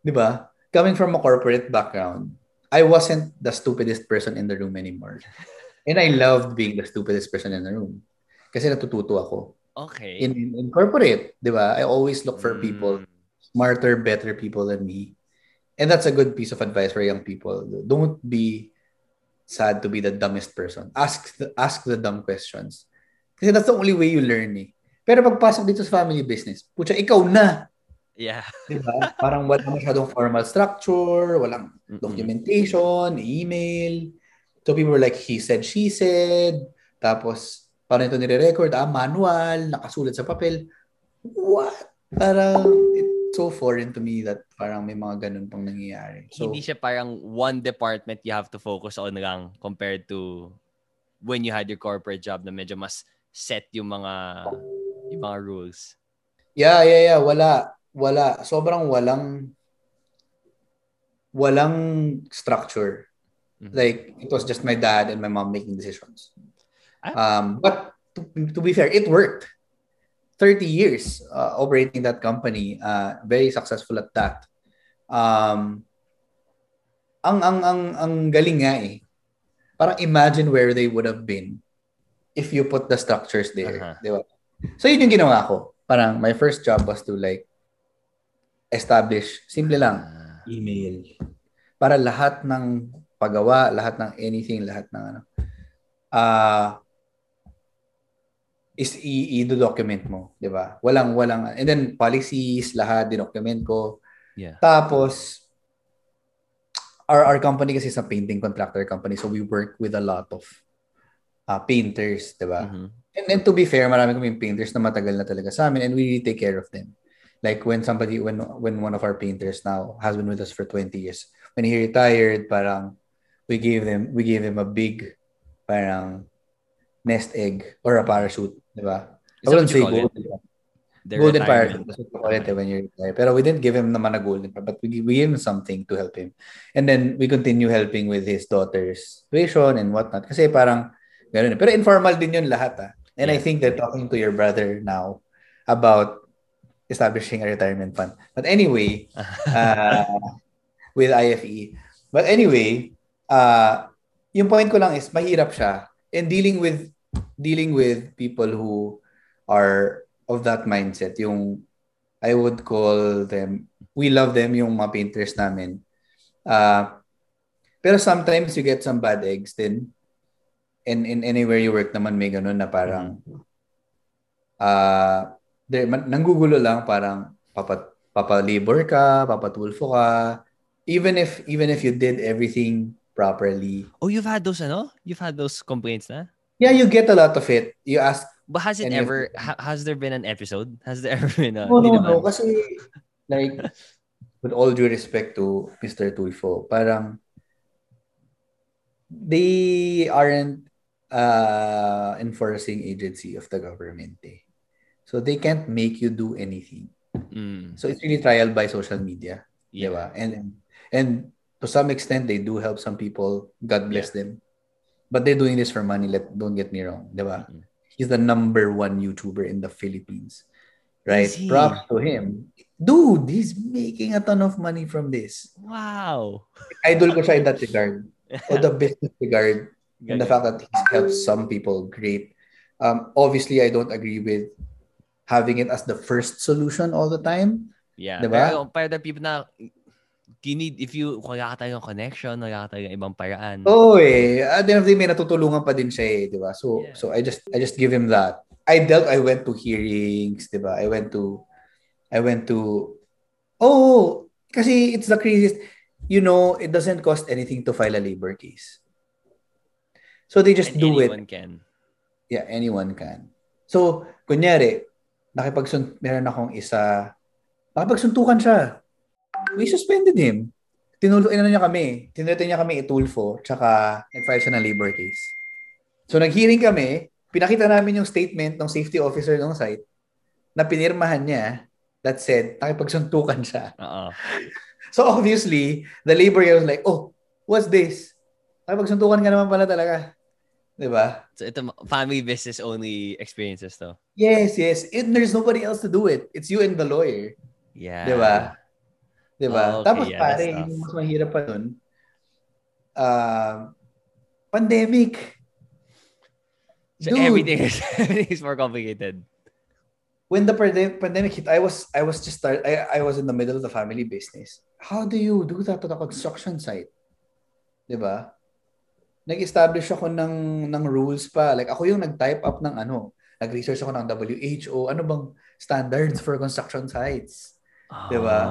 Di ba? Coming from a corporate background, I wasn't the stupidest person in the room anymore. And I loved being the stupidest person in the room. Kasi natututo ako. Okay. In, in, in corporate, di ba? I always look for people Mm. smarter, better people than me. And that's a good piece of advice for young people. Don't be sad to be the dumbest person. Ask the, ask the dumb questions. Kasi that's the only way you learn eh. Pero pagpasok dito sa family business, putya, ikaw na. Yeah. Di ba? Parang wala masyadong formal structure, walang Mm-mm. documentation, email. So people were like, he said, she said. Tapos, parang ito nire-record, ah, manual, nakasulat sa papel. What? Parang, it's so foreign to me that parang may mga ganun pang nangyayari. So, Hindi siya parang one department you have to focus on lang compared to when you had your corporate job na medyo mas set yung mga yung mga rules. yeah, yeah, yeah, wala. Wala. Sobrang walang walang structure. Mhm. Like, it was just my dad and my mom making decisions. Ah. Um, but to, to be fair, it worked. 30 years uh, operating that company, uh, very successful at that. Um, ang ang ang ang galing nga eh. Parang imagine where they would have been if you put the structures there, Aha. di ba? So yun yung ginawa ko. Parang my first job was to like establish simple lang Ah. email para lahat ng paggawa, lahat ng anything, lahat ng ano ah is i-document mo, 'di ba? Walang walang and then policies lahat dinocument ko. Yeah. Tapos our our company kasi is a painting contractor company so we work with a lot of uh, painters, 'di ba? Mhm. And then to be fair, marami kaming painters na matagal na talaga sa amin and we really take care of them. Like when somebody, when when one of our painters now has been with us for 20 years, when he retired, parang we gave them, we gave him a big parang nest egg or a parachute, di ba? That wouldn't you say golden. The golden retirement. parachute. You eh, when you're retired. Pero we didn't give him naman a golden parachute, but we, we gave him something to help him. And then we continue helping with his daughter's tuition and whatnot. Kasi parang, ganun. eh. Pero informal din yun lahat ah. And I Yeah. think they're talking to your brother now about establishing a retirement fund. But anyway, uh, with IFE. But anyway, uh, yung point ko lang is mahirap siya in dealing with dealing with people who are of that mindset. Yung I would call them we love them yung mga painters namin. Uh, pero sometimes you get some bad eggs din. And in anywhere you work naman may ganun na parang uh, there, man- nanggugulo lang parang papat papalibor ka, papatulfo ka. Even if even if you did everything properly. Oh, you've had those, ano? You've had those complaints na? Yeah, you get a lot of it. You ask, But has it ever, ha- has there been an episode? Has there ever been a, no, no, no, kasi like with all due respect to Mr. Tulfo, parang they aren't uh enforcing agency of the government. Eh. So they can't make you do anything. Mm, So it's really trial by social media. yeah. Diba? And and to some extent they do help some people. God bless them. But they're doing this for money. Let don't get me wrong. Diba? Mm. He's the number one YouTuber in the Philippines. Right? Props to him. Dude, he's making a ton of money from this. Wow. Idol ko siya in that regard. Or the business regard. And the fact that he's helped some people great. Um, obviously, I don't agree with having it as the first solution all the time. Yeah. Diba? Pero para the people na you need, if you, wala ka talagang connection, wala ka talagang ibang paraan. Oo eh. At the end of the day, may natutulungan pa din siya eh, di ba? So, Yeah. so I just, I just give him that. I dealt, I went to hearings, di ba? I went to, I went to, oh, kasi it's the craziest, you know, it doesn't cost anything to file a labor case. So they just And do it. anyone can. Yeah, anyone can. So, kunyari, nakipagsun meron akong isa, nakipagsuntukan siya. We suspended him. Tinulo, ano niya kami, tinuloy niya kami itulfo, tsaka nag-file siya ng labor case. So, nag-hearing kami, pinakita namin yung statement ng safety officer ng site na pinirmahan niya that said, nakipagsuntukan siya. Oo. So, obviously, the labor was like, oh, what's this? Nakipagsuntukan ka naman pala talaga. Diba? So ito, family business only experiences to. Yes, yes. And there's nobody else to do it. It's you and the lawyer. Yeah. Di ba? Di ba? Oh, okay, Tapos yeah, pare, yung mas mahirap pa nun, uh, pandemic. So Dude, everything is, everything is more complicated. when the pande- pandemic hit, I was I was just start I, I was in the middle of the family business. How do you do that to the construction site? 'Di ba? Nag-establish ako ng ng rules pa. Like ako yung nag-type up ng ano, nag-research ako ng WHO, ano bang standards for construction sites? Di ba?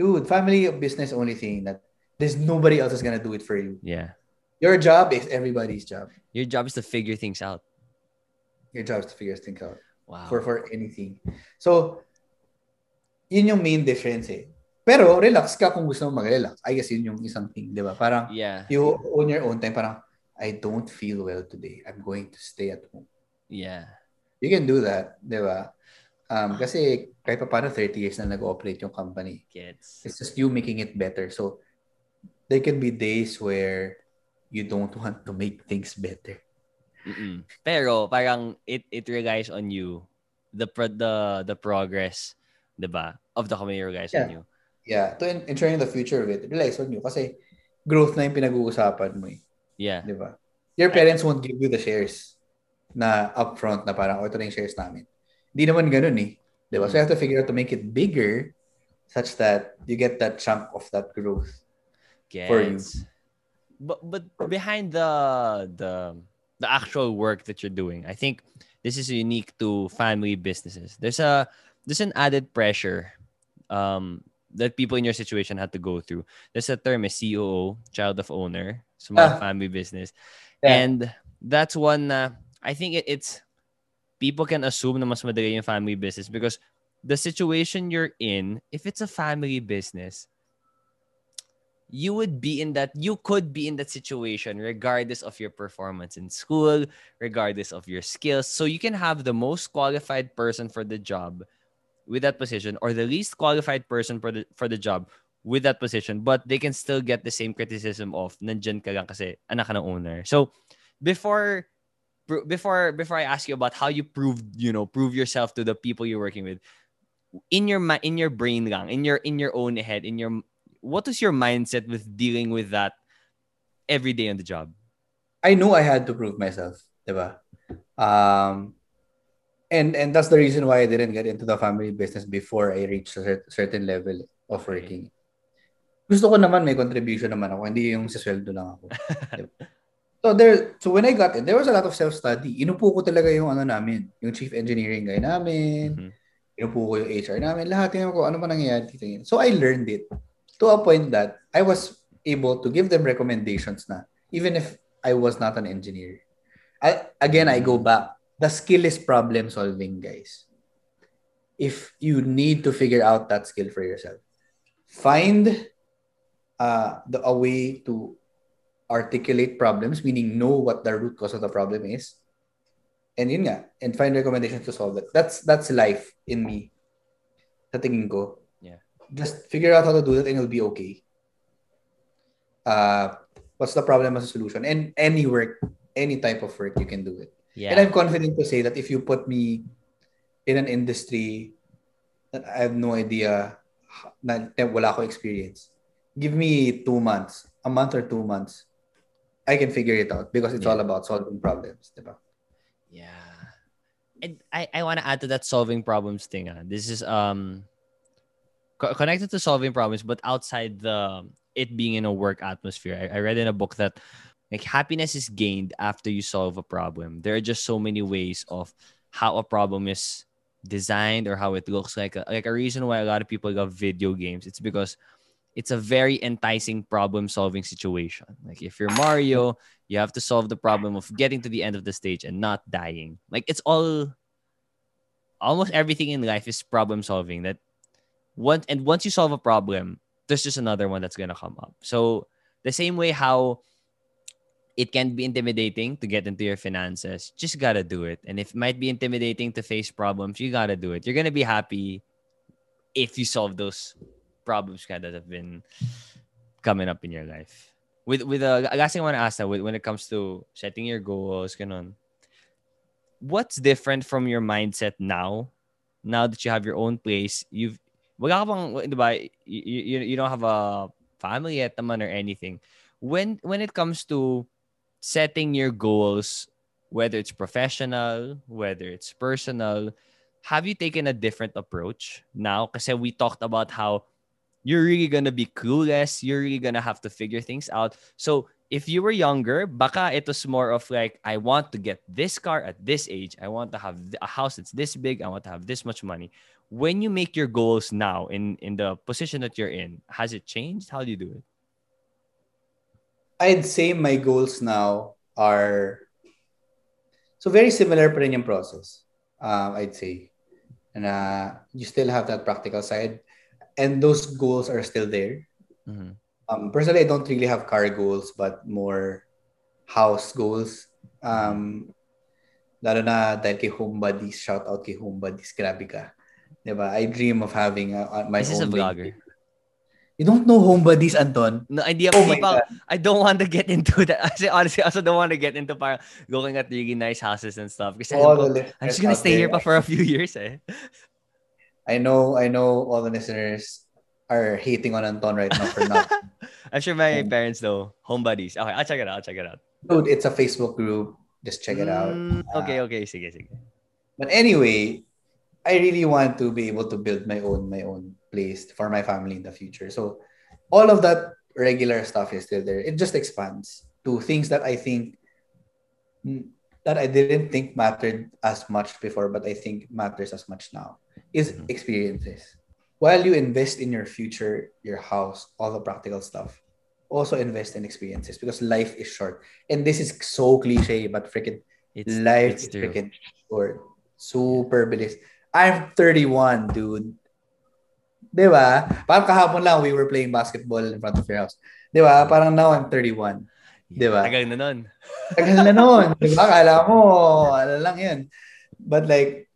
Dude, family business only thing that there's nobody else is gonna do it for you. yeah. Your job is everybody's job. Your job is to figure things out. Your job is to figure things out Wow. for for anything. So, yun yung main difference eh. Pero relax ka kung gusto mo mag-relax. I guess yun yung isang thing, di ba? Parang yeah. you own your own time. Parang, I don't feel well today. I'm going to stay at home. Yeah. You can do that, di ba? Um, kasi kahit pa paano 30 years na nag-operate yung company. Gets. It's just you making it better. So, there can be days where you don't want to make things better. Mm-mm. Pero parang it it relies on you the pro- the the progress, 'di ba? Of the company relies on Yeah. you. Yeah, to en- ensuring the future of it, relies on you. Kasi growth na yung pinag-uusapan mo eh. Yeah. Di ba? Your parents won't give you the shares na upfront na parang, oh, ito na yung shares namin. Hindi naman ganun eh. Di ba? So you have to figure out to make it bigger such that you get that chunk of that growth. For you. But but behind the the the actual work that you're doing, I think this is unique to family businesses. There's a there's an added pressure um that people in your situation had to go through. There's a term is COO, child of owner, small Ah. family business. Yeah. And that's one na I think it, it's people can assume na mas madali yung family business because the situation you're in, if it's a family business, you would be in that you could be in that situation regardless of your performance in school regardless of your skills. So you can have the most qualified person for the job with that position or the least qualified person for the for the job with that position but they can still get the same criticism of nandyan ka lang kasi anak ka ng owner. So before before before I ask you about how you prove you know prove yourself to the people you're working with in your in your brain lang in your in your own head in your what is your mindset with dealing with that every day on the job? I knew I had to prove myself, diba? Um, and and that's the reason why I didn't get into the family business before I reached a certain level of working. Gusto ko naman may contribution naman ako, hindi yung sa sweldo lang ako. so there so when I got in, there was a lot of self-study. Inupo ko talaga yung ano namin, yung chief engineering guy namin. Mm-hmm. Inupo ko yung HR namin, lahat tingnan ko ano man nangyayari dito. So I learned it to a point that I was able to give them recommendations na even if I was not an engineer. I, again, I go back. The skill is problem solving, guys. If you need to figure out that skill for yourself, find uh, the, a way to articulate problems, meaning know what the root cause of the problem is, and yun nga, and find recommendations to solve it. That's that's life in me. Sa tingin ko just figure out how to do that and it'll be okay. Uh, what's the problem as a solution? And any work, any type of work, you can do it. Yeah. And I'm confident to say that if you put me in an industry that I have no idea na, na wala ko experience, give me two months, a month or two months, I can figure it out because it's yeah. all about solving problems, diba? Yeah. And I, I want to add to that solving problems thing. Uh. This is um co- connected to solving problems, but outside the it being in a work atmosphere. I, I read in a book that like happiness is gained after you solve a problem. There are just so many ways of how a problem is designed or how it looks like. A, like a reason why a lot of people love video games. It's because it's a very enticing problem solving situation. Like if you're Mario, you have to solve the problem of getting to the end of the stage and not dying. Like it's all almost everything in life is problem solving that once and once you solve a problem, there's just another one that's gonna come up. So the same way how it can be intimidating to get into your finances, just gotta do it. And if it might be intimidating to face problems, you gotta do it. You're gonna be happy if you solve those problems that have been coming up in your life. With with uh, last thing I want to ask that when it comes to setting your goals, on what's different from your mindset now? Now that you have your own place, you've wala ka bang, you, you, you don't have a family yet naman or anything. When, when it comes to setting your goals, whether it's professional, whether it's personal, have you taken a different approach now? Because we talked about how you're really gonna be clueless. You're really gonna have to figure things out. So if you were younger, baka it was more of like, I want to get this car at this age. I want to have a house that's this big. I want to have this much money when you make your goals now in in the position that you're in, has it changed? How do you do it? I'd say my goals now are so very similar pa rin yung process. Um, I'd say. And uh, you still have that practical side. And those goals are still there. Mm-hmm. Um, personally, I don't really have car goals, but more house goals. Um, lalo na dahil kay Home Buddies, shout out kay Home Buddies, grabe ka. Diba? I dream of having a, my this own. This is a vlogger. You don't know home buddies, Anton? No idea. Oh I don't want to get into that. I say, honestly, I also don't want to get into parang looking at really nice houses and stuff. Because oh, I'm just gonna stay there. here for a few years. Eh. I know, I know all the listeners are hating on Anton right now for not. I'm sure my um, parents know. Home buddies. Okay, I'll check it out. I'll check it out. Dude, it's a Facebook group. Just check it out. Mm, okay, okay. Sige, sige. But anyway, I really want to be able to build my own my own place for my family in the future. So all of that regular stuff is still there. It just expands to things that I think that I didn't think mattered as much before, but I think matters as much now is mm-hmm. experiences. While you invest in your future, your house, all the practical stuff, also invest in experiences because life is short. And this is so cliche, but freaking life it's is freaking short. Super bilis. I'm 31, dude. Di ba? Parang kahapon lang, we were playing basketball in front of your house. Di ba? Parang now I'm 31. Di ba? Tagal na nun. Tagal na nun. Di ba? Kala mo, ano lang yun. But like,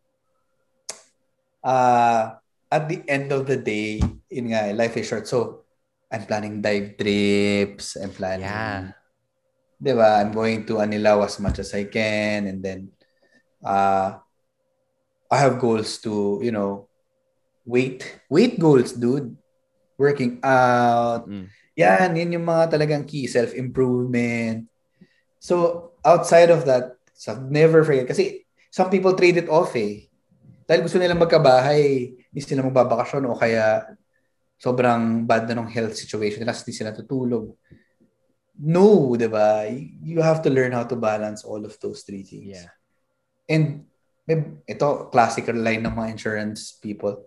uh, at the end of the day, in nga, life is short. So, I'm planning dive trips. I'm planning, Yeah. di ba? I'm going to Anilao as much as I can. And then, uh, I have goals to, you know, weight, weight goals, dude. Working out. Mm. Yan, yun yung mga talagang key, self-improvement. So, outside of that, so never forget. Kasi some people trade it off eh. Dahil gusto nilang magkabahay, hindi sila magbabakasyon o kaya sobrang bad na ng health situation nila, hindi sila tutulog. No, di ba? You have to learn how to balance all of those three things. Yeah. And may, ito, classical line ng mga insurance people.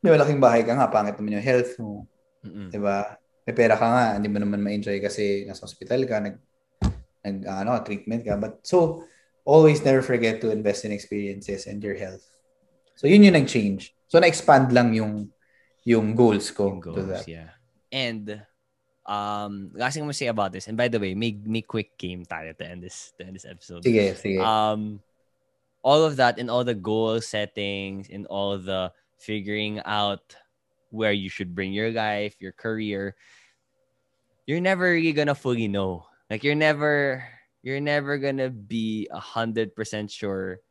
May malaking bahay ka nga, pangit naman yung health mo. Mm-mm. Di ba? May pera ka nga, hindi mo naman ma-enjoy kasi nasa hospital ka, nag, nag ano, treatment ka. But so, always never forget to invest in experiences and your health. So, yun yung nag-change. So, na-expand lang yung yung goals ko Yung to that. yeah. And um last thing I'm gonna say about this, and by the way, may may quick game tayo to end this to end this episode. Sige, sige. Um all of that and all the goal settings and all the figuring out where you should bring your life, your career, you're never really gonna fully know. Like you're never you're never gonna be a hundred percent sure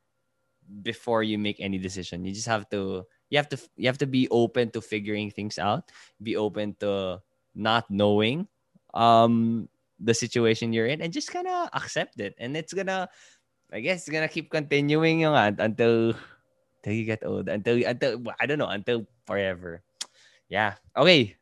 before you make any decision. You just have to you have to you have to be open to figuring things out, be open to not knowing um the situation you're in and just kind of accept it. And it's gonna I guess it's gonna keep continuing yung until until you get old, until until I don't know, until forever. Yeah. Okay.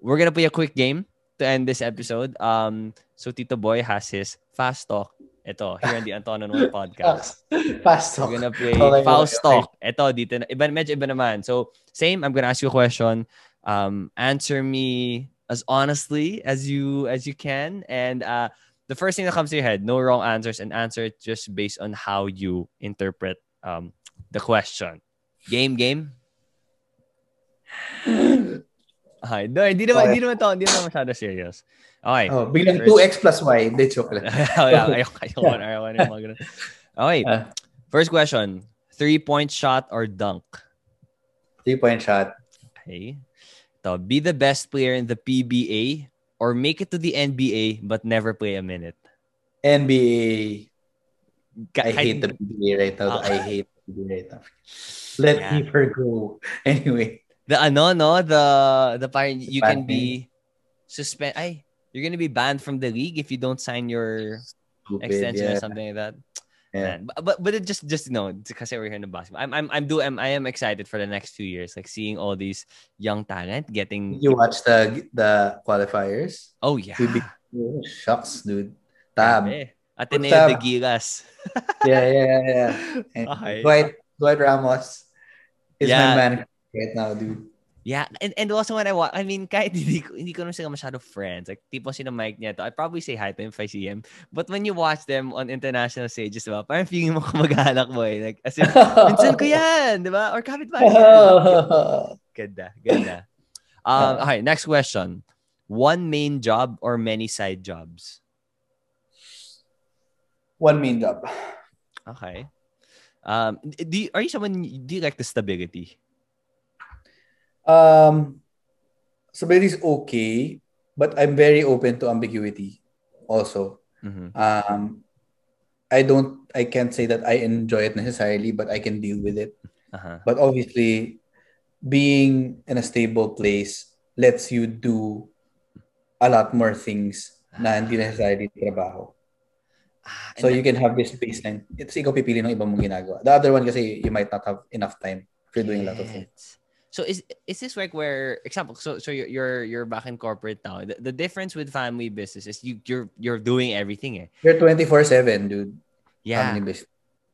We're gonna play a quick game to end this episode. Um, so Tito Boy has his fast talk. Ito, here on the Antono Noel podcast. Fast talk. We're gonna play Okay, Faust okay, talk. Ito, dito na, iba, medyo iba naman. So, same, I'm gonna ask you a question. Um, answer me as honestly as you as you can. And uh, the first thing that comes to your head, no wrong answers, and answer it just based on how you interpret um the question. Game, game? Okay. No, hindi naman, Okay. hindi naman to, hindi naman masyado serious. Okay. Oh, biglang First- 2x plus y. Hindi, joke lang. ayoko, ayoko, ayoko, ayoko mga ganun. Okay. Ah. First question. Three-point shot or dunk? Three-point shot. Okay. So, be the best player in the PBA or make it to the NBA but never play a minute. NBA. I hate the PBA right now. Ah. I hate the PBA right now. Let Yeah. Kiefer go. Anyway. The ano, no? The, the parang you can be suspend. Ay, you're gonna be banned from the league if you don't sign your Stupid. extension yeah. or something like that. Yeah. Man, but but, but it just just you know because we're here in the basketball. I'm I'm I'm do I'm, I am excited for the next few years, like seeing all these young talent getting. You watch the the qualifiers? Oh yeah, We be- Oh, shucks, dude. Tab. Ateneo Tab. de Gilas. Yeah, yeah, yeah. yeah. Okay. Dwight, Dwight Ramos is Yeah. my man right now, dude. Yeah, and, and also when I watch, I mean, kahit hindi ko, hindi ko naman sila masyado friends. Like, tipo sino Mike Nieto, I'd probably say hi to him if I see him. But when you watch them on international stages, diba, parang feeling mo kamag-anak mo eh. Like, as if, minsan ko yan, di ba? Or kapit-bahay. yan. Ganda, ganda. Um, okay, next question. One main job or many side jobs? One main job. Okay. Um, do you, are you someone, do you like the stability? Um, stability is okay, but I'm very open to ambiguity also. Mhm. Um, I don't, I can't say that I enjoy it necessarily, but I can deal with it. Uh-huh. But obviously, being in a stable place lets you do a lot more things na hindi necessarily trabaho. Ah, So you can have this baseline. It's ikaw pipili ng ibang mong ginagawa. The other one kasi you might not have enough time if you're doing a lot of things. So is is this like where example? So so you're you're, you're back in corporate now. The, the difference with family business is you you're you're doing everything. Eh. You're 24/7, dude. Yeah. Family business.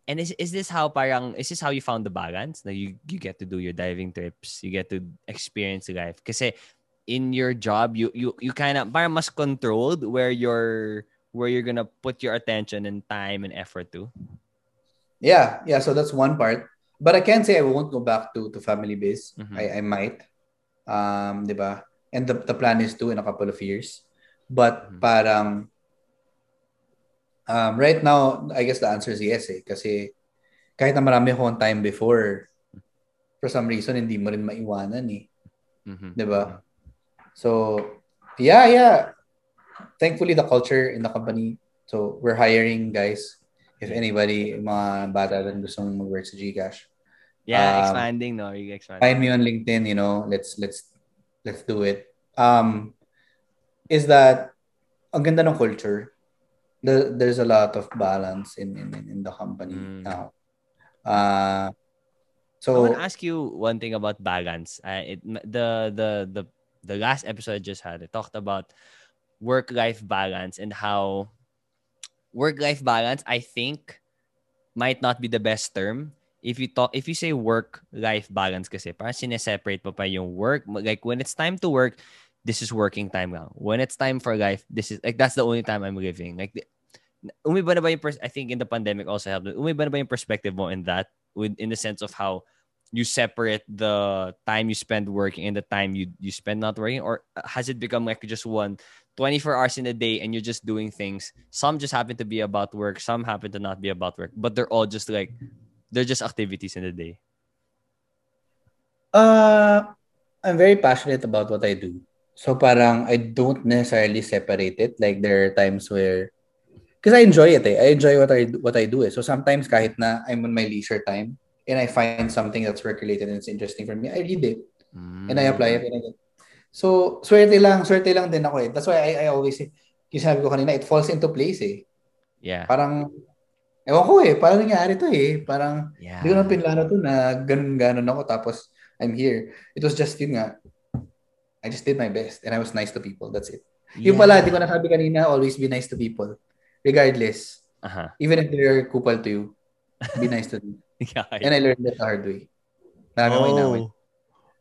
And is is this how parang is this how you found the balance? That you you get to do your diving trips, you get to experience life. Because in your job, you you you kind of parang mas controlled where you're where you're gonna put your attention and time and effort to. Yeah, yeah. So that's one part. But I can't say I won't go back to to family base. Mhm. I I might. Um, 'di ba? And the the plan is to in a couple of years. But Mhm. parang um, right now, I guess the answer is yes eh. Kasi kahit na marami akong time before, for some reason, hindi mo rin maiwanan eh. Mhm. 'Di ba? So, yeah, yeah. Thankfully, the culture in the company, so we're hiring guys. If anybody, mga bata rin gustong mag-work sa Gcash, Yeah, Um, expanding, no? You're expanding. find me on LinkedIn, you know, let's, let's, let's do it. Um, is that, ang ganda ng culture. The, there's a lot of balance in, in, in the company Mm. now. Uh, I want to ask you one thing about balance. Uh, it, the the the the last episode I just had, it talked about work life balance and how work life balance. I think might not be the best term. If you talk, if you say work life balance, kasi parang sineseparate mo pa yung work. Like when it's time to work, this is working time now. When it's time for life, this is like that's the only time I'm living. Like umiba na ba yung pers- I think in the pandemic also helped. Umiba na ba yung perspective mo in that with in the sense of how you separate the time you spend working and the time you you spend not working or uh, has it become like just one 24 hours in a day and you're just doing things some just happen to be about work some happen to not be about work but they're all just like they're just activities in the day Uh, I'm very passionate about what I do. So parang I don't necessarily separate it. Like there are times where because I enjoy it eh. I enjoy what I do- what I do eh. So sometimes kahit na I'm on my leisure time and I find something that's work related and it's interesting for me, I read it and I apply it. And I get- So swerte lang, swerte lang din ako eh. That's why I, I always say, yung sabi ko kanina, it falls into place eh. yeah Parang, ewan ko eh, parang nangyari to eh. Parang, yeah hindi ko naman pinlano to na ganun-ganon ako tapos I'm here. It was just yun nga. I just did my best and I was nice to people. That's it. Yung pala, di ko nasabi kanina, always be nice to people. Regardless. uh-huh. Even if they're kupal to you, be nice to them. yeah And I learned that the hard way. Ko inaway.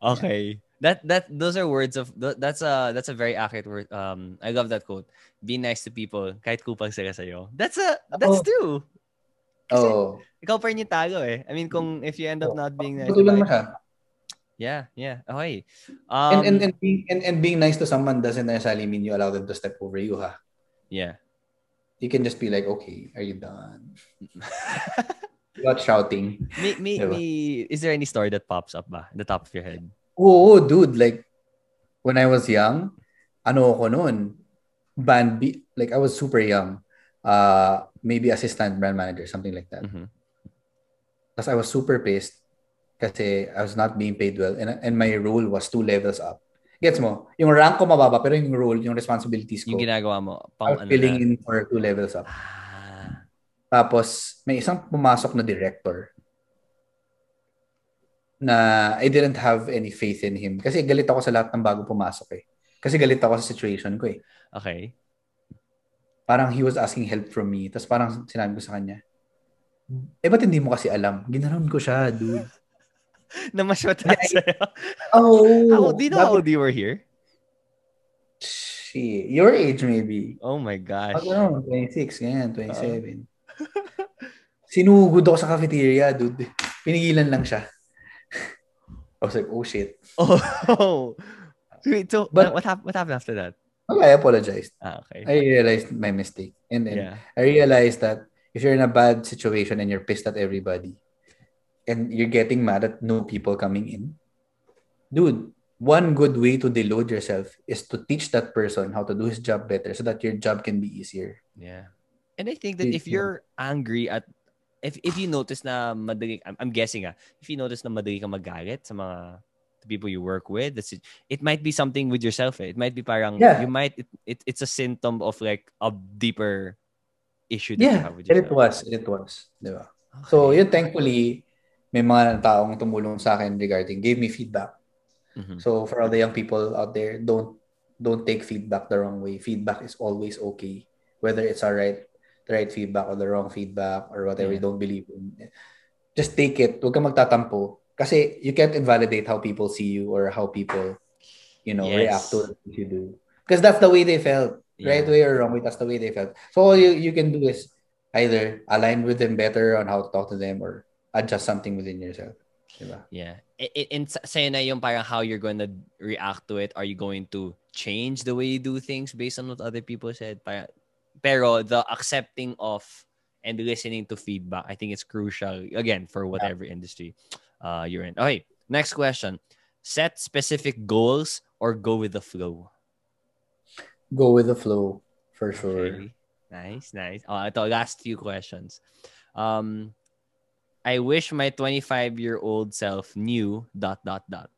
Oh, okay. That that those are words of that's a that's a very accurate word. Um, I love that quote. Be nice to people, kahit kupal sila sa'yo. That's a that's Oo. true. Kasi Oo. ikaw pa rin yung talo eh. I mean, kung if you end up not being nice, Tutulong mo diba? siya. yeah, yeah. Okay. And, Um, and, and, being, and, and being nice to someone doesn't necessarily mean you allow them to step over you, ha? yeah. You can just be like, okay, are you done? Without shouting. Me, me, Diba? me, is there any story that pops up ba? In the top of your head? Oo, dude. Like, when I was young, ano ako noon? Band B, like I was super young. Uh, maybe assistant brand manager, something like that. Mhm. Tapos I was super pissed kasi I was not being paid well and, and my role was two levels up. Gets mo? Yung rank ko mababa pero yung role, yung responsibilities ko, Yung ginagawa mo, I pang was ano filling na. in for two levels up. Ah, Tapos, may isang pumasok na director na I didn't have any faith in him. Kasi galit ako sa lahat ng bago pumasok eh. Kasi galit ako sa situation ko eh. okay. Parang he was asking help from me. Tapos parang sinabi ko sa kanya, eh ba't hindi mo kasi alam? Ginanon ko siya, dude. Na mas mataas sa'yo. Oh! How, do you know how old you were here? Shit. Your age maybe. Oh my gosh. Ako no, 26, ganyan, 27. Sinugod ako sa cafeteria, dude. Pinigilan lang siya. I was like, oh shit. Oh. Wait, so But- what, hap- what happened after that? Okay, I apologized. Ah, okay. I realized my mistake. And then yeah. I realized that if you're in a bad situation and you're pissed at everybody and you're getting mad at new people coming in, dude, one good way to deload yourself is to teach that person how to do his job better so that your job can be easier. Yeah. And I think that if you're angry at if if you notice na madali I'm, I'm guessing ah, if you notice na madali ka magalit sa mga the people you work with, that's it, it might be something with yourself. Eh. It might be parang Yeah. you might it, it it's a symptom of like a deeper issue that you Yeah, have with and it was. It was. So, Okay. yun, thankfully, may mga taong tumulong sa akin regarding, gave me feedback. Mhm. So, for all the young people out there, don't don't take feedback the wrong way. Feedback is always okay. Whether it's a right, the right feedback or the wrong feedback or whatever you don't believe in. Just take it. Huwag kang magtatampo. Kasi you can't invalidate how people see you or how people, you know, Yes. react to what you do. Because that's the way they felt. Right way or wrong way, that's the way they felt. So all you, you can do is either align with them better on how to talk to them or adjust something within yourself. Diba? Yeah. I- I- And sa- sa'yo na yung parang how you're going to react to it. Are you going to change the way you do things based on what other people said? Parang, pero the accepting of and listening to feedback, I think it's crucial, again, for whatever industry uh, you're in. Okay, next question. Set specific goals or go with the flow? Go with the flow for sure. Okay. Nice, nice. Oh, ito, last few questions. Um, I wish my 25 year old self knew dot dot dot.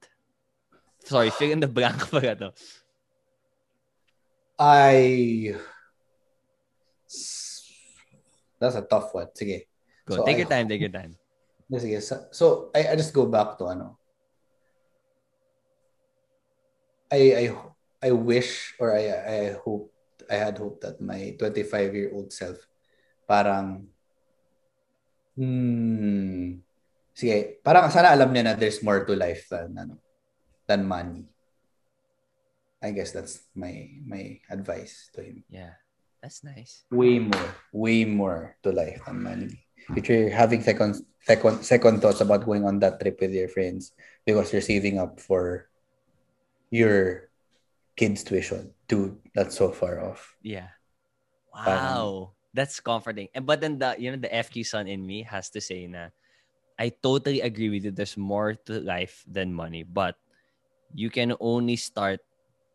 Sorry, fill in the blank pala to. I That's a tough one. Sige. Go, So, take I- your time, take your time. Sige. So, so I, I just go back to ano. I I I wish or I I hope I had hoped that my 25 year old self parang hmm sige, parang sana alam niya na there's more to life than ano than money. I guess that's my my advice to him. Yeah, that's nice. way more, way more to life than money. If you're having second, second, second thoughts about going on that trip with your friends because you're saving up for your kids' tuition, dude, that's so far off. Yeah. Wow. That's comforting. And but then the you know the FQ son in me has to say na I totally agree with you. There's more to life than money, but you can only start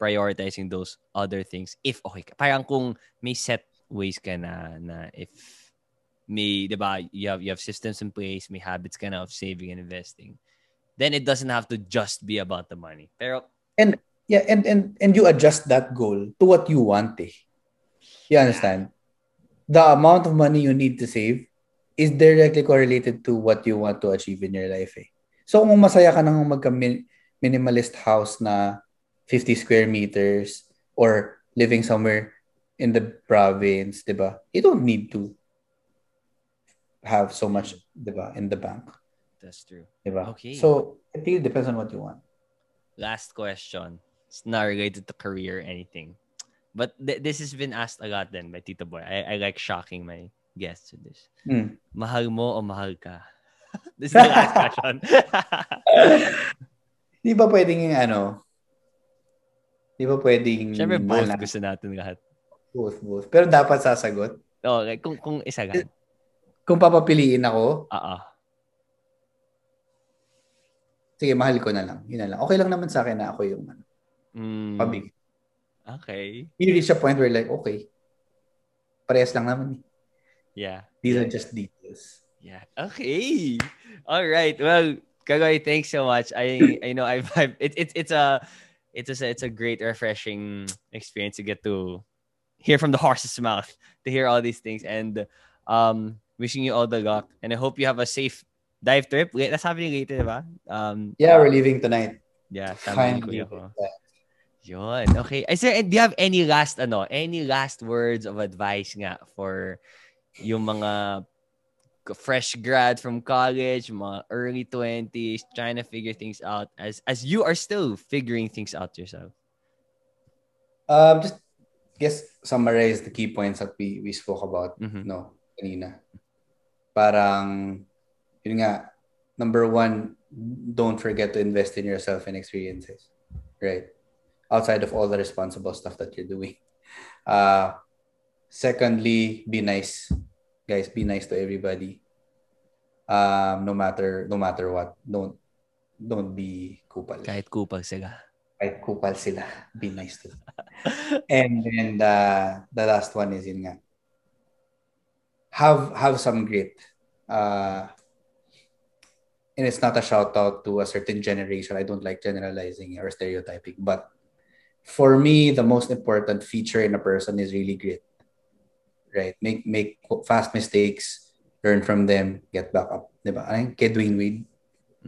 prioritizing those other things if okay ka. Parang kung may set ways ka na na if may, 'di ba, you have you have systems in place, may habits ka na of saving and investing. Then it doesn't have to just be about the money. Pero and, Yeah, and and and you adjust that goal to what you want. Eh. You understand? The amount of money you need to save is directly correlated to what you want to achieve in your life. Eh. So kung masaya ka nang magka minimalist house na 50 square meters or living somewhere in the province, 'di ba? You don't need to have so much, 'di ba, in the bank, that's true. 'di ba? Okay. So it really depends on what you want. last question. It's not related to career or anything. But th- this has been asked a lot then by Tito Boy. I, I like shocking my guests with this. Hmm. Mahal mo o mahal ka? this is the last question. Di ba pwedeng yung ano? Di ba pwedeng Siyempre, both na- gusto natin lahat. both, both. Pero dapat sasagot. Okay, kung, kung isa gan. Kung papapiliin ako, Oo. sige, mahal ko na lang. Yun na lang. Okay lang naman sa akin na ako yung ano, Mm, pabig. okay. You reach a point where like, okay, parehas lang naman. eh. Yeah. These are just details. Yeah. Okay. All right. Well, Kagoy, thanks so much. I I know I've, I've it, it, it's a it's a it's a great refreshing experience to get to hear from the horse's mouth to hear all these things and um wishing you all the luck and I hope you have a safe dive trip. That's happening later, diba? Um Yeah, we're leaving tonight. yeah, sabi ni Finally. kuya. Yun. Okay. Is there, do you have any last, ano, any last words of advice nga for yung mga fresh grad from college, mga early 20s, trying to figure things out as as you are still figuring things out yourself? Um, just guess summarize the key points that we we spoke about Mhm. no kanina. Parang yun nga number one, don't forget to invest in yourself and experiences. Right? Outside of all the responsible stuff that you're doing. Uh secondly, be nice. Guys, be nice to everybody. Um no matter no matter what. Don't don't be kupal. Kahit kupal sila. Kahit kupal sila, be nice to them. and then uh, the last one is yun nga. Have have some grit. Uh, and it's not a shout out to a certain generation. I don't like generalizing or stereotyping, but for me, the most important feature in a person is really grit. Right? Make make fast mistakes, learn from them, get back up. Diba? Yung kay Dwyane Wade?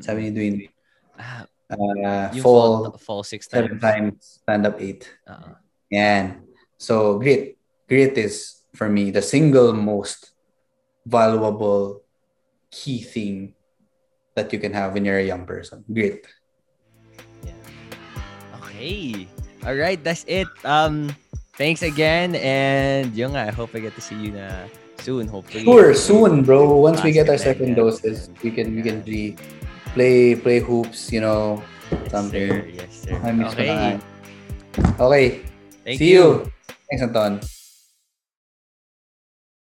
Sabi ni Dwyane Wade, Ah, uh, fall fall, fall six seven times. times, stand up eight. Oo. And so grit, grit is for me the single most valuable key thing that you can have when you're a young person. Grit. Okay. All right, that's it. Um thanks again and yun nga, I hope I get to see you na soon, hopefully. Sure, soon, bro. Once we get our second doses, we can we can really play play hoops, you know, Yes, something. sir. Yes, sir. Okay. Okay. Thank See you. Thanks, Anton.